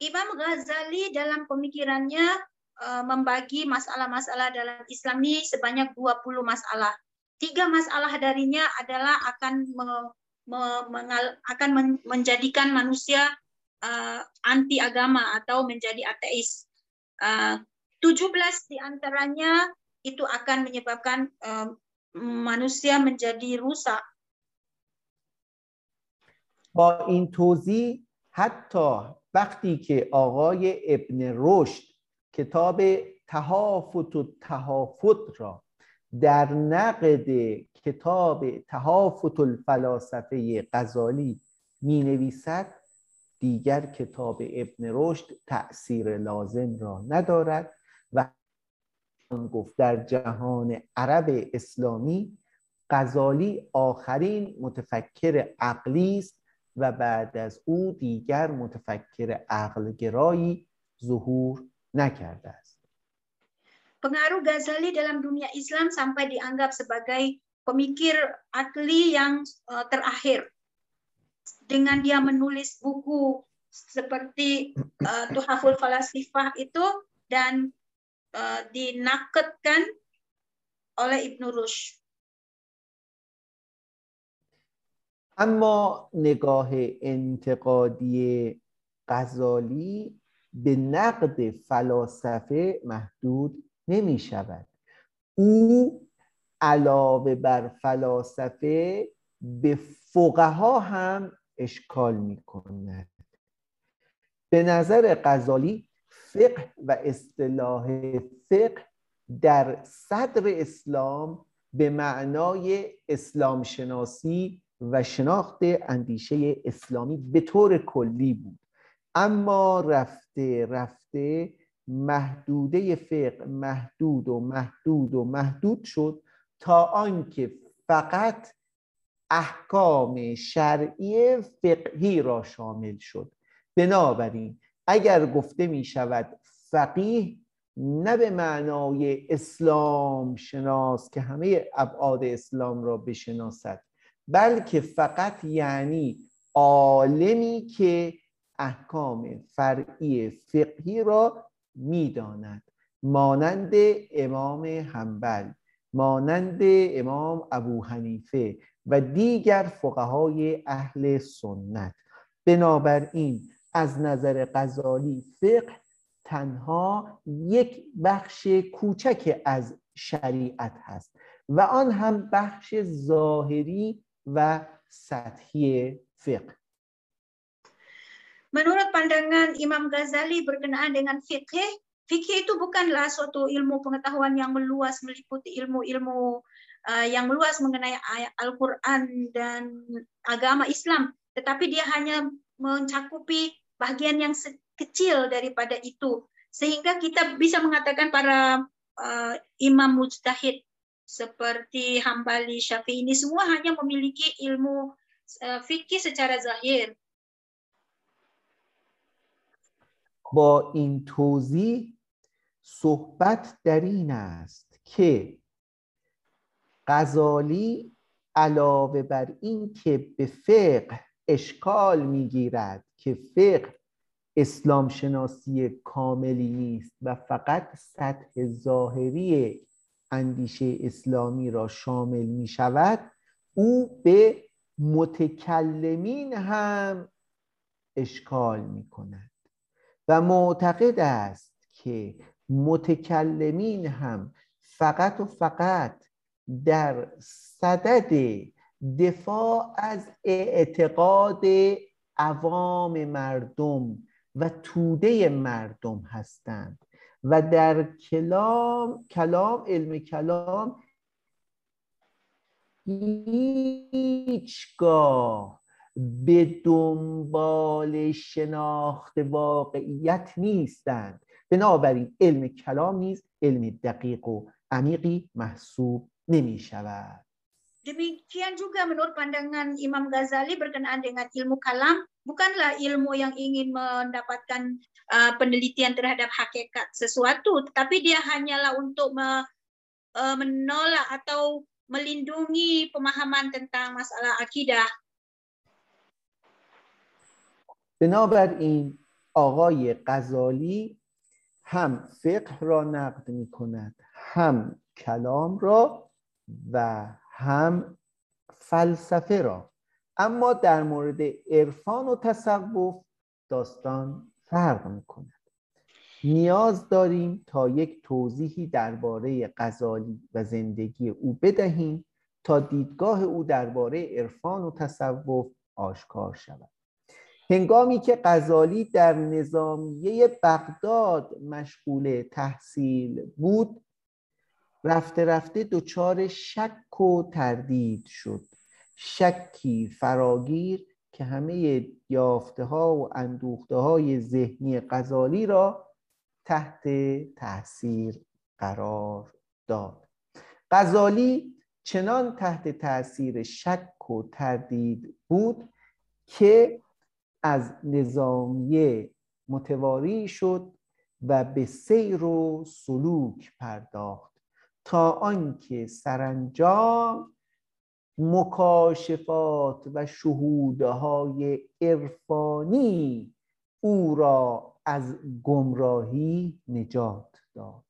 Imam Ghazali dalam pemikirannya membagi masalah-masalah dalam Islam ini sebanyak 20 masalah. Tiga masalah darinya adalah akan me, me, mengal, akan men, menjadikan manusia uh, anti agama atau menjadi ateis. Uh, 17 diantaranya itu akan menyebabkan uh, manusia menjadi rusak. با این توضیح حتی وقتی که آقای ابن رشد کتاب تهافت و تهافت را در نقد کتاب تهافت الفلاسفه غزالی می نویسد دیگر کتاب ابن رشد تأثیر لازم را ندارد و گفت در جهان عرب اسلامی غزالی آخرین متفکر عقلی است و بعد از او دیگر متفکر عقلگرایی ظهور نکرده است. Pengaruh Ghazali dalam dunia Islam sampai dianggap sebagai pemikir akli yang uh, terakhir. Dengan dia menulis buku seperti uh, Tuhaful Falasifah itu dan uh, dinaketkan oleh Ibnu Rushd. اما نگاه انتقادی غزالی به نقد فلاسفه محدود نمی شود. او علاوه بر فلاسفه به فقها هم اشکال می کند. به نظر غزالی فقه و اصطلاح فقه در صدر اسلام به معنای اسلام شناسی و شناخت اندیشه اسلامی به طور کلی بود. اما رفته رفته محدوده فقه محدود و محدود و محدود شد تا آنکه فقط احکام شرعی فقهی را شامل شد. بنابراین اگر گفته می شود فقیه نه به معنای اسلام شناس که همه ابعاد اسلام را بشناسد بلکه فقط یعنی عالمی که احکام فرعی فقهی را می‌داند. مانند امام حنبل مانند امام ابو حنیفه و دیگر فقهای اهل سنت. بنابراین از نظر غزالی فقه تنها یک بخش کوچک از شریعت هست و آن هم بخش ظاهری و سطحی فقه. Menurut pandangan Imam Ghazali berkenaan dengan fikih, fikih itu bukanlah suatu ilmu pengetahuan yang meluas meliputi ilmu-ilmu uh, yang meluas mengenai Al-Quran dan agama Islam, tetapi dia hanya mencakupi bagian yang kecil daripada itu, sehingga kita bisa mengatakan para uh, imam mujtahid seperti Hambali, Syafi'i ini semua hanya memiliki ilmu uh, fikih secara zahir, با این توضیح صحبت در این است که غزالی علاوه بر این که به فقه اشکال می‌گیرد که فقه اسلام شناسی کاملی نیست و فقط سطح ظاهری اندیشه اسلامی را شامل می شود او به متکلمین هم اشکال می کند و معتقد است که متکلمین هم فقط و فقط در صدد دفاع از اعتقاد عوام مردم و توده مردم هستند و در کلام کلام علم کلام هیچگاه به دنبال شناخت واقعیت نیستند بنابراین علم کلام نیز علم دقیق و عمیقی محسوب نمی شود Demikian juga menurut pandangan Imam Ghazali berkenaan dengan ilmu kalam, bukanlah ilmu yang ingin mendapatkan uh, penelitian terhadap hakikat sesuatu, tetapi dia hanyalah untuk me, uh, menolak atau melindungi pemahaman tentang masalah akidah بنابراین آقای غزالی هم فقه را نقد می کند هم کلام را و هم فلسفه را. اما در مورد عرفان و تصوف داستان فرق می کند نیاز داریم تا یک توضیحی درباره غزالی و زندگی او بدهیم تا دیدگاه او درباره عرفان و تصوف آشکار شود. هنگامی که غزالی در نظامیه بغداد مشغول تحصیل بود رفته رفته دچار شک و تردید شد. شکی فراگیر که همه یافته ها و اندوخته های ذهنی غزالی را تحت تاثیر قرار داد. غزالی چنان تحت تاثیر شک و تردید بود که از نظامیه متواری شد و به سیر و سلوک پرداخت تا آنکه سرانجام مکاشفات و شهودهای عرفانی او را از گمراهی نجات داد.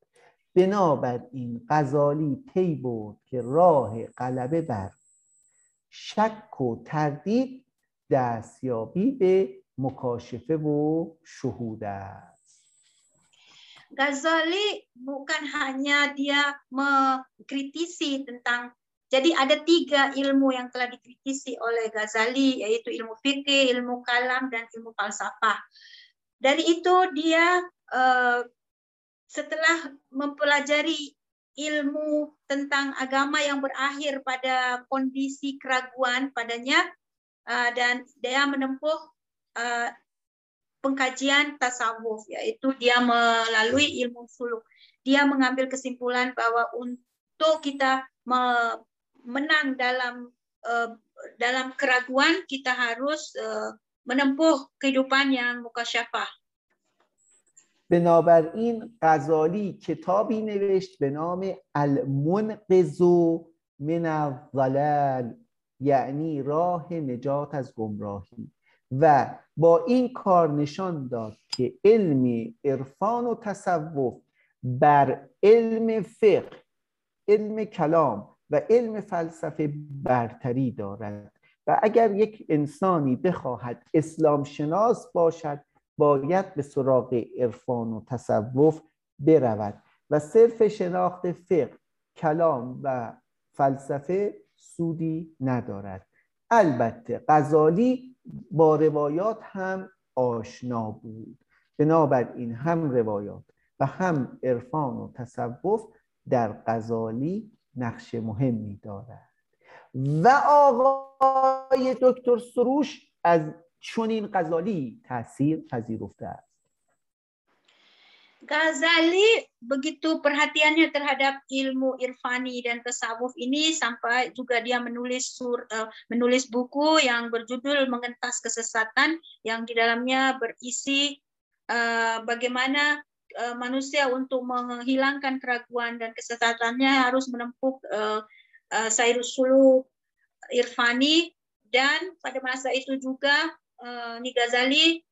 بنابراین غزالی پی برد که راه غلبه بر شک و تردید دستیابی به مکاشفه و شهود است Ghazali bukan hanya dia mengkritisi tentang jadi ada tiga ilmu yang telah dikritisi oleh Ghazali yaitu ilmu fikih, ilmu kalam dan ilmu falsafah. Dari itu dia uh, setelah mempelajari ilmu tentang agama yang berakhir pada kondisi keraguan padanya uh, dan dia menempuh uh, pengkajian tasawuf yaitu dia melalui ilmu suluk. Dia mengambil kesimpulan bahwa untuk kita menang dalam uh, dalam keraguan kita harus uh, menempuh kehidupan yang mukasyafah. بنابراین غزالی کتابی نوشت به نام المنقذ من الضلال یعنی راه نجات از گمراهی. و با این کار نشان داد که علم عرفان و تصوف بر علم فقه علم کلام و علم فلسفه برتری دارد. و اگر یک انسانی بخواهد اسلام شناس باشد باید به سراغ عرفان و تصوف برود. و صرف شناخت فقه کلام و فلسفه سودی ندارد. البته غزالی با روایات هم آشنا بود. بنابراین هم روایات و هم عرفان و تصوف در غزالی نقش مهمی دارد. و آقای دکتر سروش از چنین غزالی تاثیر پذیرفته است. Ghazali begitu perhatiannya terhadap ilmu irfani dan tasawuf ini sampai juga dia menulis sur, uh, menulis buku yang berjudul Mengentas Kesesatan yang di dalamnya berisi uh, bagaimana uh, manusia untuk menghilangkan keraguan dan kesesatannya harus menempuh uh, uh, sairus sulu irfani. Dan pada masa itu juga uh, Ghazali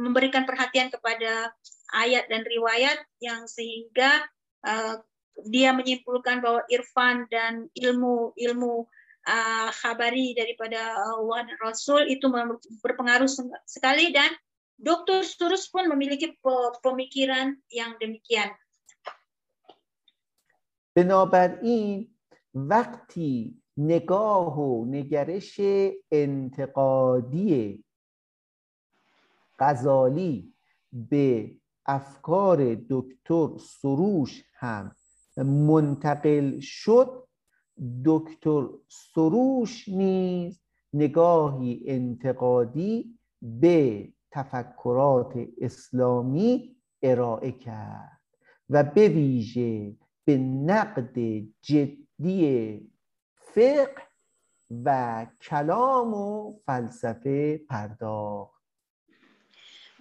memberikan perhatian kepada ayat dan riwayat yang sehingga uh, dia menyimpulkan bahwa irfan dan ilmu ilmu uh, khabari daripada Allah dan Rasul itu berpengaruh sekali dan Dr. Surus pun memiliki pemikiran yang demikian. بنابراین وقتی نگاه و نگرش انتقادی غزالی به افکار دکتر سروش هم منتقل شد. دکتر سروش نیز نگاهی انتقادی به تفکرات اسلامی ارائه کرد و به ویژه به نقد جدی فقه و کلام و فلسفه پرداخت.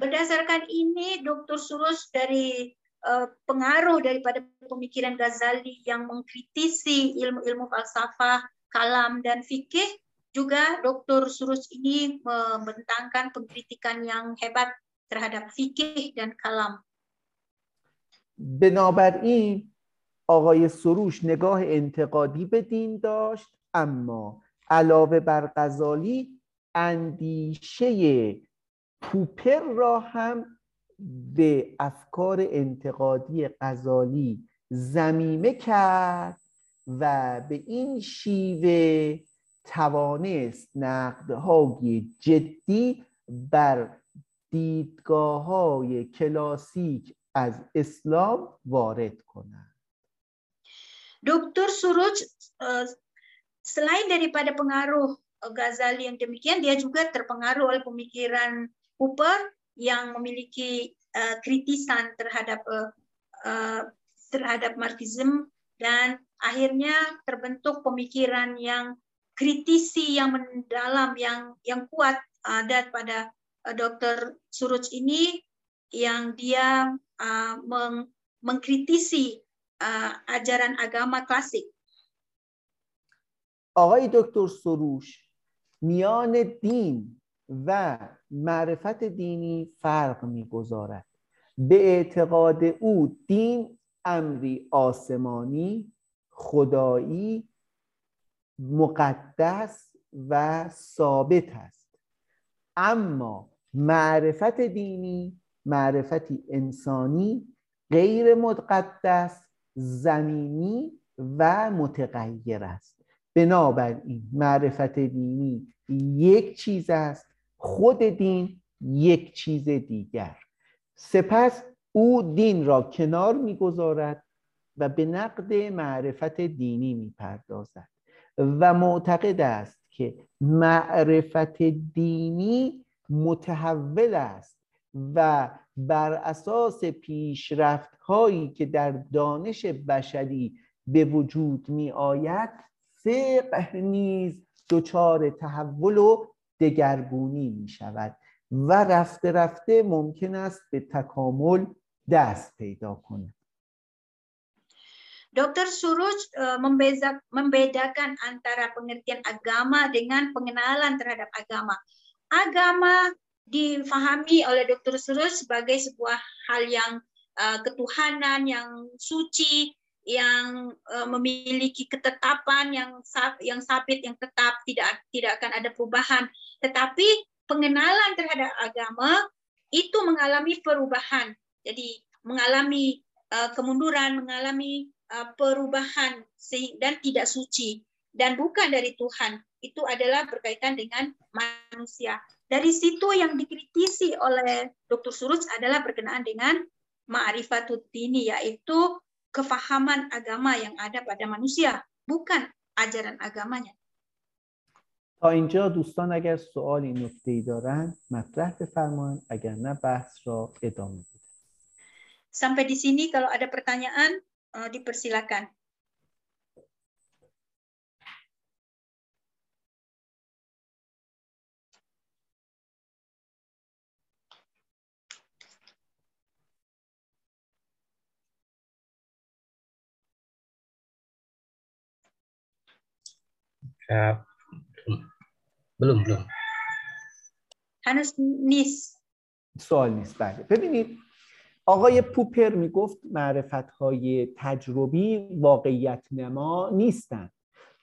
Berdasarkan ini, Dr. Surus dari uh, pengaruh daripada pemikiran Ghazali yang mengkritisi ilmu-ilmu falsafah, kalam, dan fikih, juga Dr. Surus ini membentangkan pengkritikan yang hebat terhadap fikih dan kalam. بنابراین آقای سروش نگاه انتقادی به دین داشت اما علاوه بر غزالی اندیشه پوپر را هم به افکار انتقادی غزالی زمیمه کرد و به این شیوه توانست نقدهای جدی بر دیدگاه های کلاسیک از اسلام وارد کند Dr. Suruj selain daripada pengaruh Ghazali yang demikian dia juga terpengaruh oleh pemikiran Cooper yang memiliki uh, kritisan terhadap uh, uh, terhadap Marxism dan akhirnya terbentuk pemikiran yang kritisi yang mendalam yang yang kuat ada pada uh, Dr. Suruj ini yang dia uh, meng, mengkritisi uh, ajaran agama klasik. آقای دکتر سروش میان دین و معرفت دینی فرق می‌گذارد. به اعتقاد او دین امری آسمانی خدایی مقدس و ثابت است. اما معرفت دینی معرفتی انسانی غیر مقدس زمینی و متغیر است. بنابراین معرفت دینی یک چیز است خود دین یک چیز دیگر. سپس او دین را کنار می‌گذارد و به نقد معرفت دینی می‌پردازد. و معتقد است که معرفت دینی متحول است و بر اساس پیشرفت هایی که در دانش بشری به وجود می آید فقه نیز دچار تحول و دگرگونی می شود و رفته رفته ممکن است به تکامل دست پیدا کند Dr. Suruj uh, membeza, membedakan antara pengertian agama dengan pengenalan terhadap agama. Agama difahami oleh Dr. Suruj sebagai sebuah hal yang uh, ketuhanan yang suci, yang uh, memiliki ketetapan yang yang sabit yang tetap tidak tidak akan ada perubahan tetapi pengenalan terhadap agama itu mengalami perubahan. Jadi mengalami uh, kemunduran, mengalami uh, perubahan dan tidak suci dan bukan dari Tuhan. Itu adalah berkaitan dengan manusia. Dari situ yang dikritisi oleh Dr. Suruj adalah berkenaan dengan ma'rifatut dini yaitu kefahaman agama yang ada pada manusia, bukan ajaran agamanya. تا اینجا دوستان اگر سوالی نکته ای دارن مطرح بفرمایید اگر نه بحث را ادامه بدید Sampai di sini kalau ada pertanyaan uh, dipersilakan. Belum belum. هنوز نیست. سوال نیست بله. ببینید آقای پوپر می‌گفت معرفت های تجربی واقعیت نما نیستند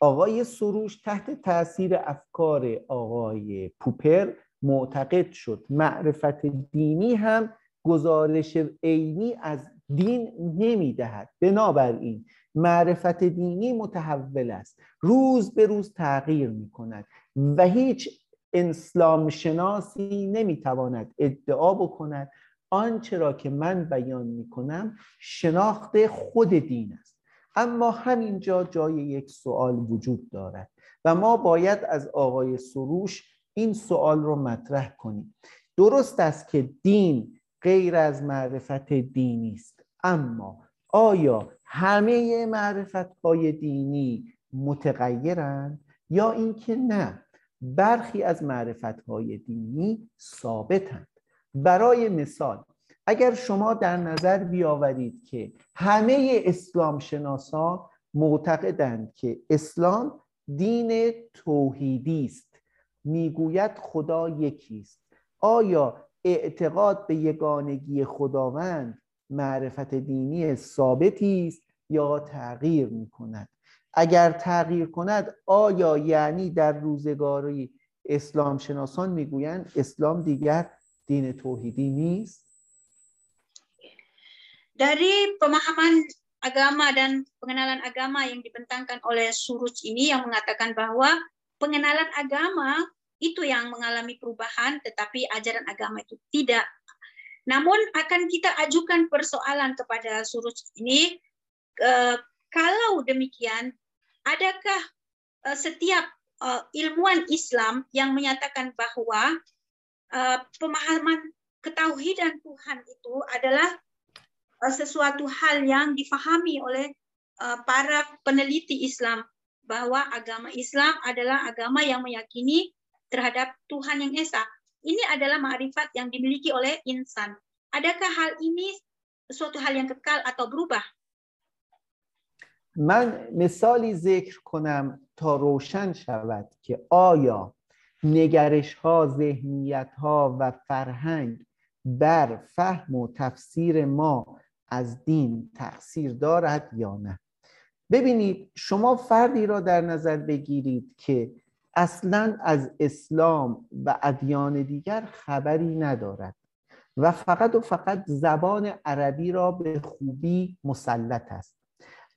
آقای سروش تحت تاثیر افکار آقای پوپر معتقد شد. معرفت دینی هم گزارش عینی از دین نمی‌دهد. بنابراین معرفت دینی متحول است. روز به روز تغییر می کند و هیچ اسلام شناسی نمی‌تواند ادعا بکند آنچه را که من بیان می کنم شناخت خود دین است. اما همینجا جای یک سوال وجود دارد و ما باید از آقای سروش این سوال رو مطرح کنیم. درست است که دین غیر از معرفت دینی است اما آیا همه معرفت های دینی متغیرند؟ یا اینکه نه برخی از معرفت های دینی ثابتند. برای مثال اگر شما در نظر بیاورید که همه اسلام شناسان معتقدند که اسلام دین توحیدی است می‌گوید خدا یکی است. آیا اعتقاد به یگانگی خداوند معرفت دینی ثابتی است یا تغییر می کند اگر تغییر کند آیا یعنی در روزگاری اسلام شناسان میگویند اسلام دیگر دین توحیدی نیست dari pemahaman agama dan pengenalan agama yang dibentangkan oleh Suruj ini yang mengatakan bahwa pengenalan agama itu yang mengalami perubahan tetapi ajaran agama itu tidak Namun akan kita ajukan persoalan kepada Suruj ini, uh, kalau demikian, adakah uh, setiap uh, ilmuwan Islam yang menyatakan bahwa uh, pemahaman ketauhidan Tuhan itu adalah sesuatu hal yang difahami oleh para peneliti Islam bahwa agama Islam adalah agama yang meyakini terhadap Tuhan yang esa. Ini adalah ma'rifat yang dimiliki oleh insan. Adakah hal ini suatu hal yang kekal atau berubah? من مثالی ذکر کنم تا روشن شود که آیا نگرش ها ذهنیت ها و فرهنگ بر فهم و تفسیر ما از دین تاثیر دارد یا نه؟ ببینید شما فردی را در نظر بگیرید که اصلا از اسلام و ادیان دیگر خبری ندارد و فقط و فقط زبان عربی را به خوبی مسلط است.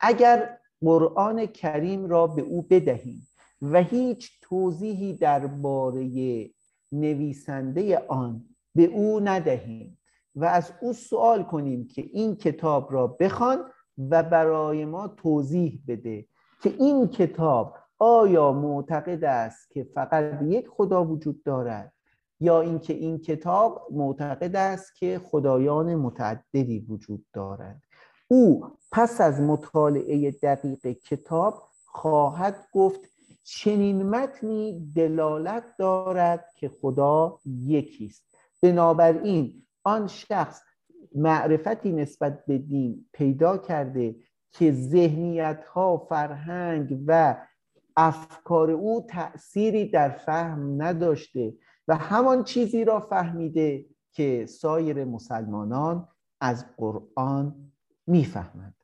اگر قرآن کریم را به او بدهیم و هیچ توضیحی درباره نویسنده آن به او ندهیم و از او سوال کنیم که این کتاب را بخوان و برای ما توضیح بده که این کتاب آیا معتقد است که فقط یک خدا وجود دارد یا اینکه این کتاب معتقد است که خدایان متعددی وجود دارند. او پس از مطالعه دقیق کتاب خواهد گفت چنین متنی دلالت دارد که خدا یکی است. بنابراین آن شخص معرفتی نسبت به دین پیدا کرده که ذهنیت ها فرهنگ و افکار او تأثیری در فهم نداشته و همان چیزی را فهمیده که سایر مسلمانان از قرآن میفهمند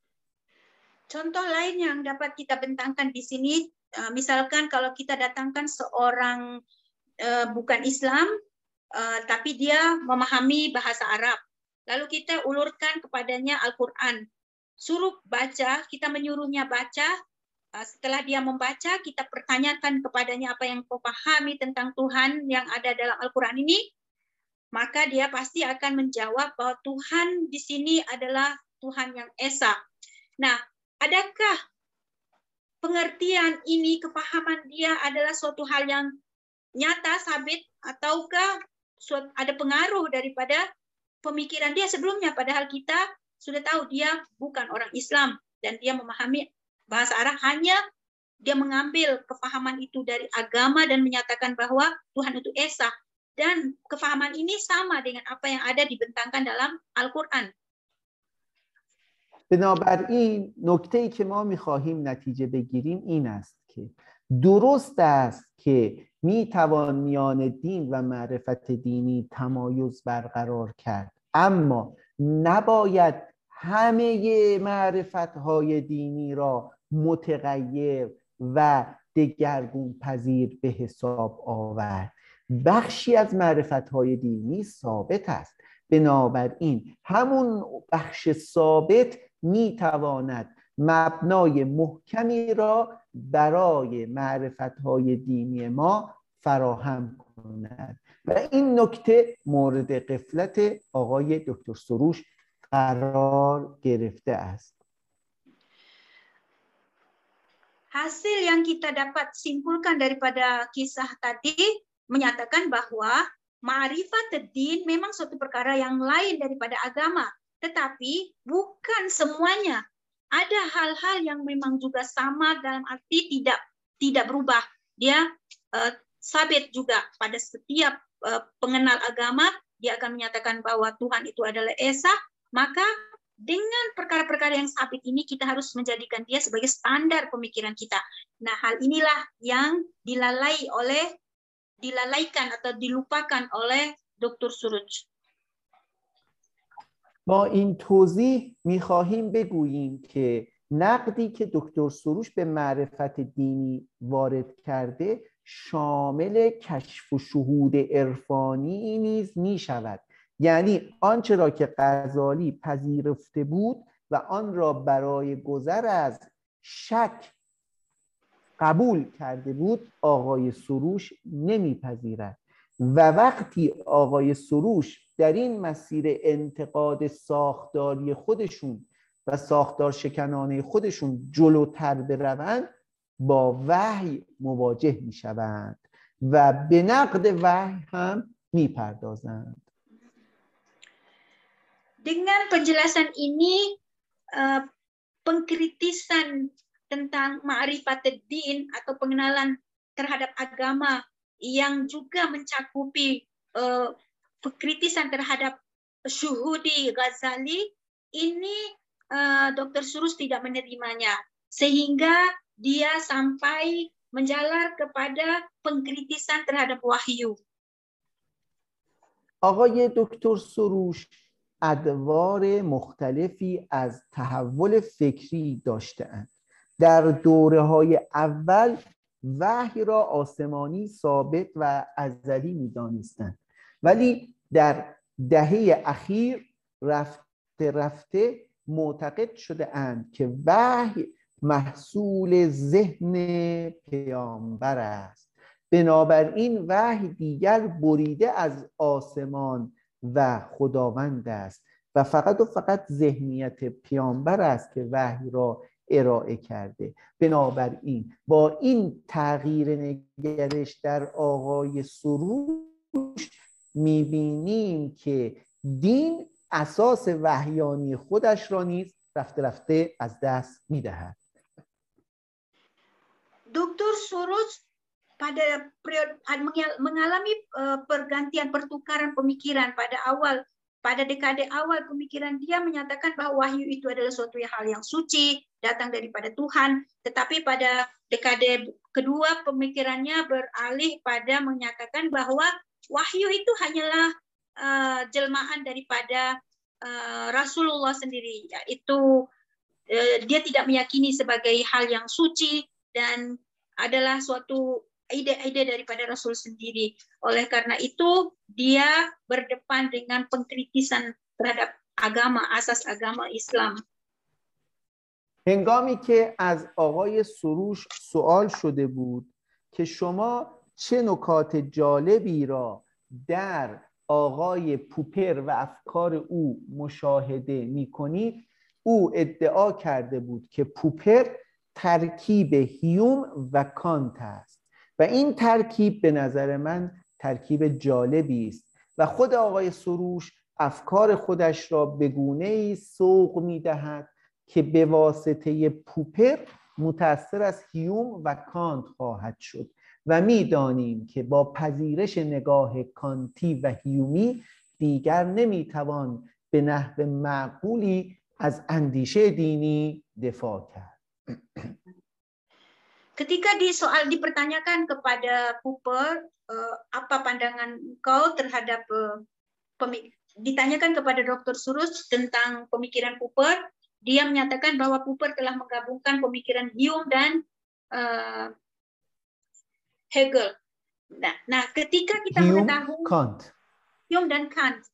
Contoh lain yang dapat kita bentangkan di sini, misalkan kalau kita datangkan seorang bukan Islam uh, tapi dia memahami bahasa Arab. Lalu kita ulurkan kepadanya Al-Quran. Suruh baca, kita menyuruhnya baca. Uh, setelah dia membaca, kita pertanyakan kepadanya apa yang kau pahami tentang Tuhan yang ada dalam Al-Quran ini. Maka dia pasti akan menjawab bahwa Tuhan di sini adalah Tuhan yang Esa. Nah, adakah pengertian ini, kepahaman dia adalah suatu hal yang nyata, sabit, ataukah ada pengaruh daripada pemikiran dia sebelumnya padahal kita sudah tahu dia bukan orang Islam dan dia memahami bahasa Arab hanya dia mengambil kefahaman itu dari agama dan menyatakan bahwa Tuhan itu esa dan kefahaman ini sama dengan apa yang ada dibentangkan dalam Al-Qur'an. بنابراین نکته ای که ما می‌خواهیم نتیجه بگیریم این است که درست است که می‌توان میان دین و معرفت دینی تمایز برقرار کرد. اما نباید همه معرفت های دینی را متغیر و دگرگون پذیر به حساب آورد. بخشی از معرفت های دینی ثابت است. بنابراین همون بخش ثابت می‌تواند مبنای محکمی را برای معرفت های دینی ما فراهم کند و این نکته مورد قفلت آقای دکتر سروش قرار گرفته است Hasil yang kita dapat simpulkan daripada kisah tadi menyatakan bahwa ma'rifat din memang suatu perkara yang lain daripada agama, tetapi bukan semuanya. Ada hal-hal yang memang juga sama dalam arti tidak tidak berubah. Dia uh, sabit juga pada setiap uh, pengenal agama dia akan menyatakan bahwa Tuhan itu adalah esa maka dengan perkara-perkara yang sabit ini kita harus menjadikan dia sebagai standar pemikiran kita. Nah, hal inilah yang dilalai oleh dilalaikan atau dilupakan oleh Dr. Suruj. با این توضیح می‌خواهیم بگوییم که نقدی که دکتر سروش به معرفت دینی وارد کرده شامل کشف و شهود عرفانی نیز می شود یعنی آنچه را که غزالی پذیرفته بود و آن را برای گذر از شک قبول کرده بود آقای سروش نمیپذیرد. و وقتی آقای سروش در این مسیر انتقاد ساختاری خودشون و ساختار شکنانه خودشون جلوتر بروند با وحی مواجه می شوند و به نقد وحی هم می پردازند Dengan penjelasan ini, uh, pengkritisan tentang ma'rifat din atau pengenalan terhadap agama yang juga mencakupi uh, pengkritisan terhadap syuhudi Ghazali, ini uh, Dr. Surus tidak menerimanya. Sehingga dia sampai menjalar kepada pengkritisan terhadap wahyu. آقای دکتر سروش ادوار مختلفی از تحول فکری داشتهاند در دوره های اول وحی را آسمانی ثابت و ازلی می‌دانستند. ولی در دهه اخیر رفته رفته معتقد شده اند که وحی محصول ذهن پیامبر است. بنابراین وحی دیگر بریده از آسمان و خداوند است و فقط و فقط ذهنیت پیامبر است که وحی را ارائه کرده بنابراین با این تغییر نگرش در آقای سروش می‌بینیم که دین اساس وحیانی خودش را نیز رفته رفته از دست می‌دهد Dr. Soros pada periode mengalami uh, pergantian pertukaran pemikiran pada awal pada dekade awal pemikiran dia menyatakan bahwa wahyu itu adalah suatu hal yang suci datang daripada Tuhan tetapi pada dekade kedua pemikirannya beralih pada menyatakan bahwa wahyu itu hanyalah uh, jelmaan daripada uh, Rasulullah sendiri yaitu uh, dia tidak meyakini sebagai hal yang suci dan adalah suatu ide-ide daripada Rasul sendiri. Oleh karena itu, dia berdepan dengan pengkritisan terhadap agama, asas agama Islam. هنگامی که از آقای سروش سوال شده بود که شما چه نکات جالبی را در آقای پوپر و افکار او مشاهده می کنید او ادعا کرده بود که پوپر ترکیب هیوم و کانت است و این ترکیب به نظر من ترکیب جالبی است و خود آقای سروش افکار خودش را به گونه ای سوق می دهد که به واسطه پوپر متأثر از هیوم و کانت خواهد شد و می‌دانیم که با پذیرش نگاه کانتی و هیومی دیگر نمی‌توان به نحو معقولی از اندیشه دینی دفاع کرد Ketika di soal dipertanyakan kepada Cooper uh, apa pandangan kau terhadap uh, ditanyakan kepada Dr. Surus tentang pemikiran Cooper, dia menyatakan bahwa Cooper telah menggabungkan pemikiran Hume dan uh, Hegel. Nah, nah ketika kita Hume, mengetahui Kant. Hume dan Kant.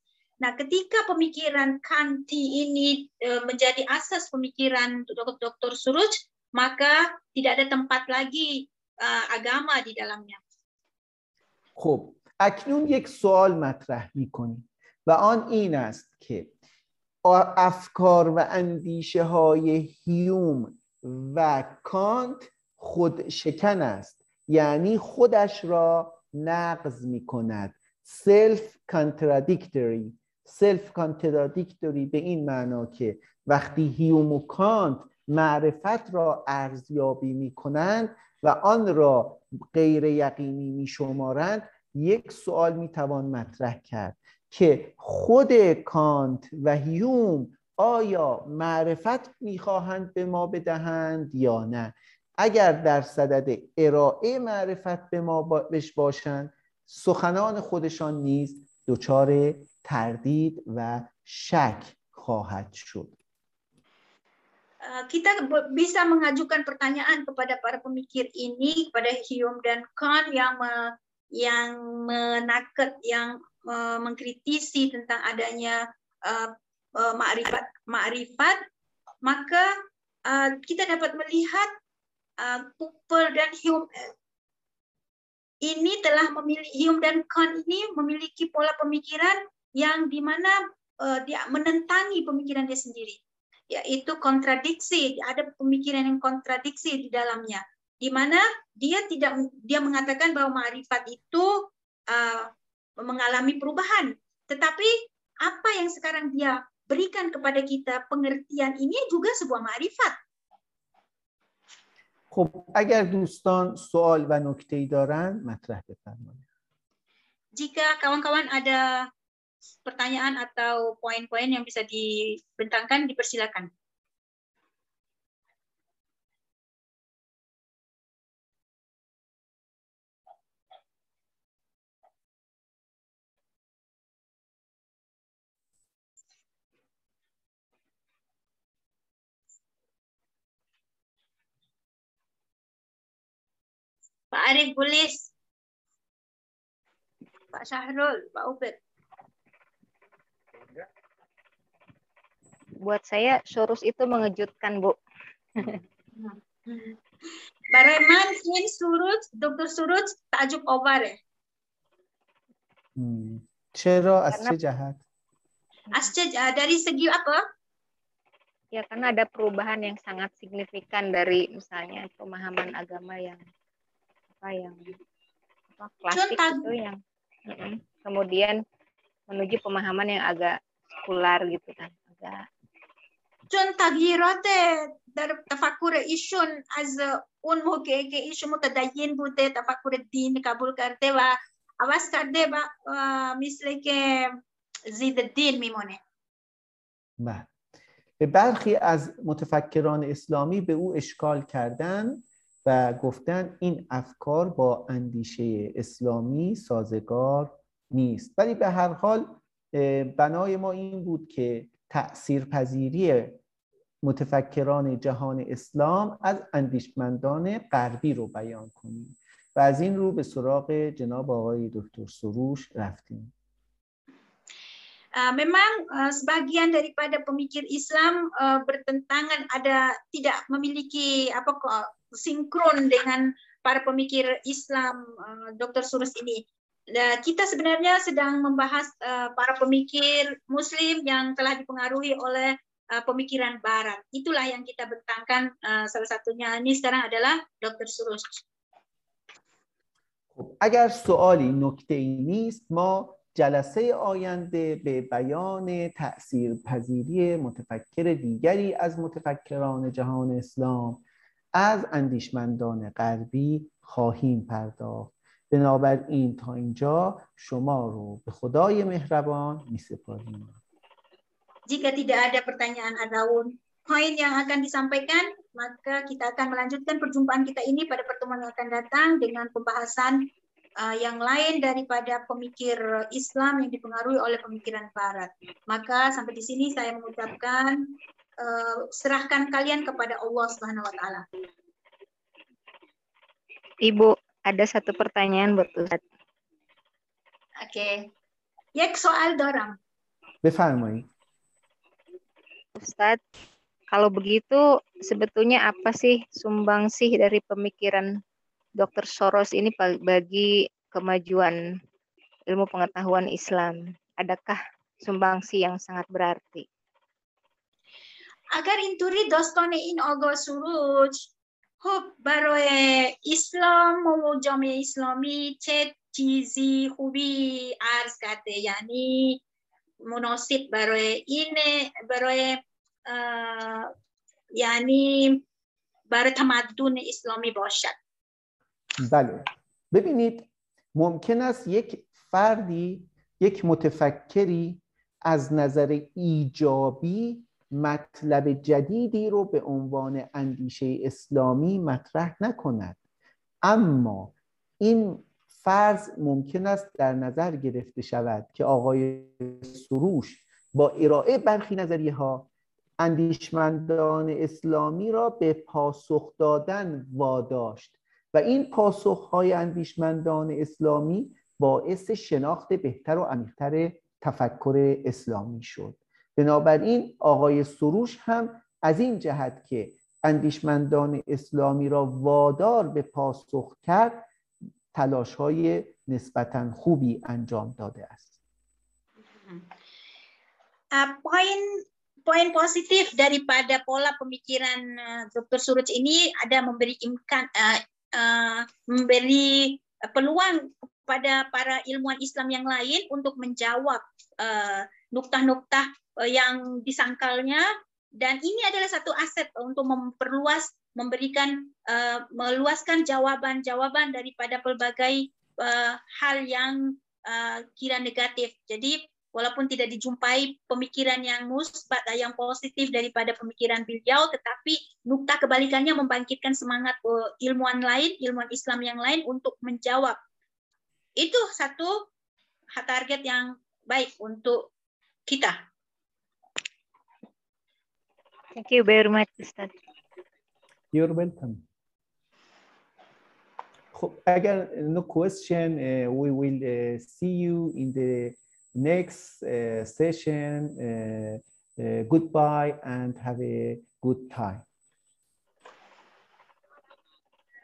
Nah, ketika pemikiran Kanti ini e, menjadi asas pemikiran Dr. Suruj, maka tidak ada tempat lagi uh, agama di dalamnya. خب اکنون یک سوال مطرح می کنیم و آن این است که افکار و اندیشه های هیوم و کانت خود شکن است. یعنی خودش را نقض می کند self-contradictory self-contradictory به این معنا که وقتی هیوم و کانت معرفت را ارزیابی می کنند و آن را غیر یقینی می شمارند یک سوال می توان مطرح کرد. که خود کانت و هیوم آیا معرفت می‌خواهند به ما بدهند یا نه؟ اگر در صدد ارائه معرفت به ما بش باشند سخنان خودشان نیز دچار تردید و شک خواهد شد. Kita bisa mengajukan pertanyaan kepada para pemikir ini kepada Hume dan Kant yang me, yang menaket yang mengkritisi tentang adanya uh, uh, makrifat makrifat maka uh, kita dapat melihat uh, dan Hume ini telah memilih Hume dan Kant ini memiliki pola pemikiran yang di mana uh, dia menentangi pemikiran dia sendiri. Yaitu kontradiksi ada pemikiran yang kontradiksi di dalamnya. Di mana dia tidak dia mengatakan bahwa marifat itu uh, mengalami perubahan. Tetapi apa yang sekarang dia berikan kepada kita pengertian ini juga sebuah marifat. خب اگر دوستان سوال و نکته ای دارن مطرح بفرمایید. Jika kawan-kawan ada pertanyaan atau poin-poin yang bisa dibentangkan dipersilakan. Pak Arif Bulis. Pak Syahrul, Pak Ubed. Buat saya Shorus itu mengejutkan, Bu. Bareman, Sin Surut, Dr. Surut, tajuk obar ya? Hmm. Cero, asce jahat. Asce dari segi apa? Ya, karena ada perubahan yang sangat signifikan dari misalnya pemahaman agama yang apa yang apa, klasik itu yang kemudian menuju pemahaman yang agak sekular gitu kan agak چون تغییرات در تفکر ایشون از اون موقع که ایشون متدین بوده تفکر دین قبول کرده و عوض کرده و مثل که زید دین میمونه بله برخی از متفکران اسلامی به او اشکال کردن و گفتن این افکار با اندیشه اسلامی سازگار نیست. ولی به هر حال بنای ما این بود که تأثیر پذیری متفکران جهان اسلام از اندیشمندان غربی رو بیان کنیم و از این رو به سراغ جناب آقای دکتر سروش رفتیم. memang sebagian daripada pemikir Islam bertentangan ada tidak memiliki apa sinkron dengan para pemikir Islam uh, Dr. Surus ini. Uh, kita sebenarnya sedang membahas uh, para pemikir Muslim yang telah dipengaruhi oleh uh, pemikiran Barat. Itulah yang kita bentangkan uh, salah satunya ini sekarang adalah Dr. Surus. اگر سوالی نکته ای نیست ما جلسه آینده به بیان تأثیر پذیری متفکر دیگری از متفکران جهان اسلام از اندیشمندان غربی خواهیم پرداخت بنابراین تا اینجا شما رو به خدای مهربان می سپاریم Jika tidak ada pertanyaan atau poin yang akan disampaikan, maka kita akan melanjutkan perjumpaan kita ini pada pertemuan yang akan datang dengan pembahasan uh, yang lain daripada pemikir Islam yang dipengaruhi oleh pemikiran Barat. Maka sampai di sini saya mengucapkan uh, serahkan kalian kepada Allah Subhanahu Wa Taala. Ibu, ada satu pertanyaan buat Ustaz. Oke. Okay. Ya soal dorang. Befalmai. Ustadz, kalau begitu sebetulnya apa sih sumbangsih dari pemikiran Dr. Soros ini bagi kemajuan ilmu pengetahuan Islam? Adakah sumbangsi yang sangat berarti? Agar inturi dostone in ogo suruj خب برای اسلام و جامعه اسلامی چه چیزی خوبی عرض کرده؟ یعنی مناسب برای این برای یعنی برای تمدن اسلامی باشد. بله. ببینید ممکن است یک فردی یک متفکری از نظر ایجابی مطلب جدیدی رو به عنوان اندیشه اسلامی مطرح نکند. اما این فرض ممکن است در نظر گرفته شود که آقای سروش با ارائه برخی نظریه ها اندیشمندان اسلامی را به پاسخ دادن واداشت و این پاسخهای اندیشمندان اسلامی باعث شناخت بهتر و عمیقتر تفکر اسلامی شد. بنابراین آقای سروش هم از این جهت که اندیشمندان اسلامی را وادار به پاسخ کرد تلاش های نسبتا خوبی انجام داده است poin poin positif daripada pola pemikiran Dr. Suruj ini ada memberi imkan uh, Uh, memberi peluang kepada para ilmuwan Islam yang lain untuk menjawab uh, nuktah-nuktah uh, yang disangkalnya dan ini adalah satu aset untuk memperluas memberikan uh, meluaskan jawaban-jawaban daripada pelbagai uh, hal yang kira negatif. Jadi walaupun tidak dijumpai pemikiran yang musbat yang positif daripada pemikiran beliau tetapi nukta kebalikannya membangkitkan semangat ilmuwan lain ilmuwan Islam yang lain untuk menjawab itu satu target yang baik untuk kita Thank you very much Ustaz You're welcome خب اگر no question uh, we will uh, see you in the next uh, session. Uh, uh, goodbye and have a good time.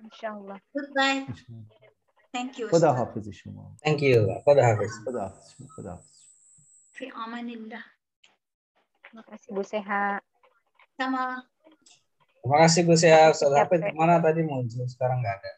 Inshallah. Goodbye. Thank you. خدا حافظ شما. Thank you. خدا حافظ. خدا حافظ. خدا حافظ. Fi amanillah. Terima kasih Bu Seha. Sama. Terima kasih Bu Seha. Ustaz Hafid ke mana tadi muncul sekarang nggak ada.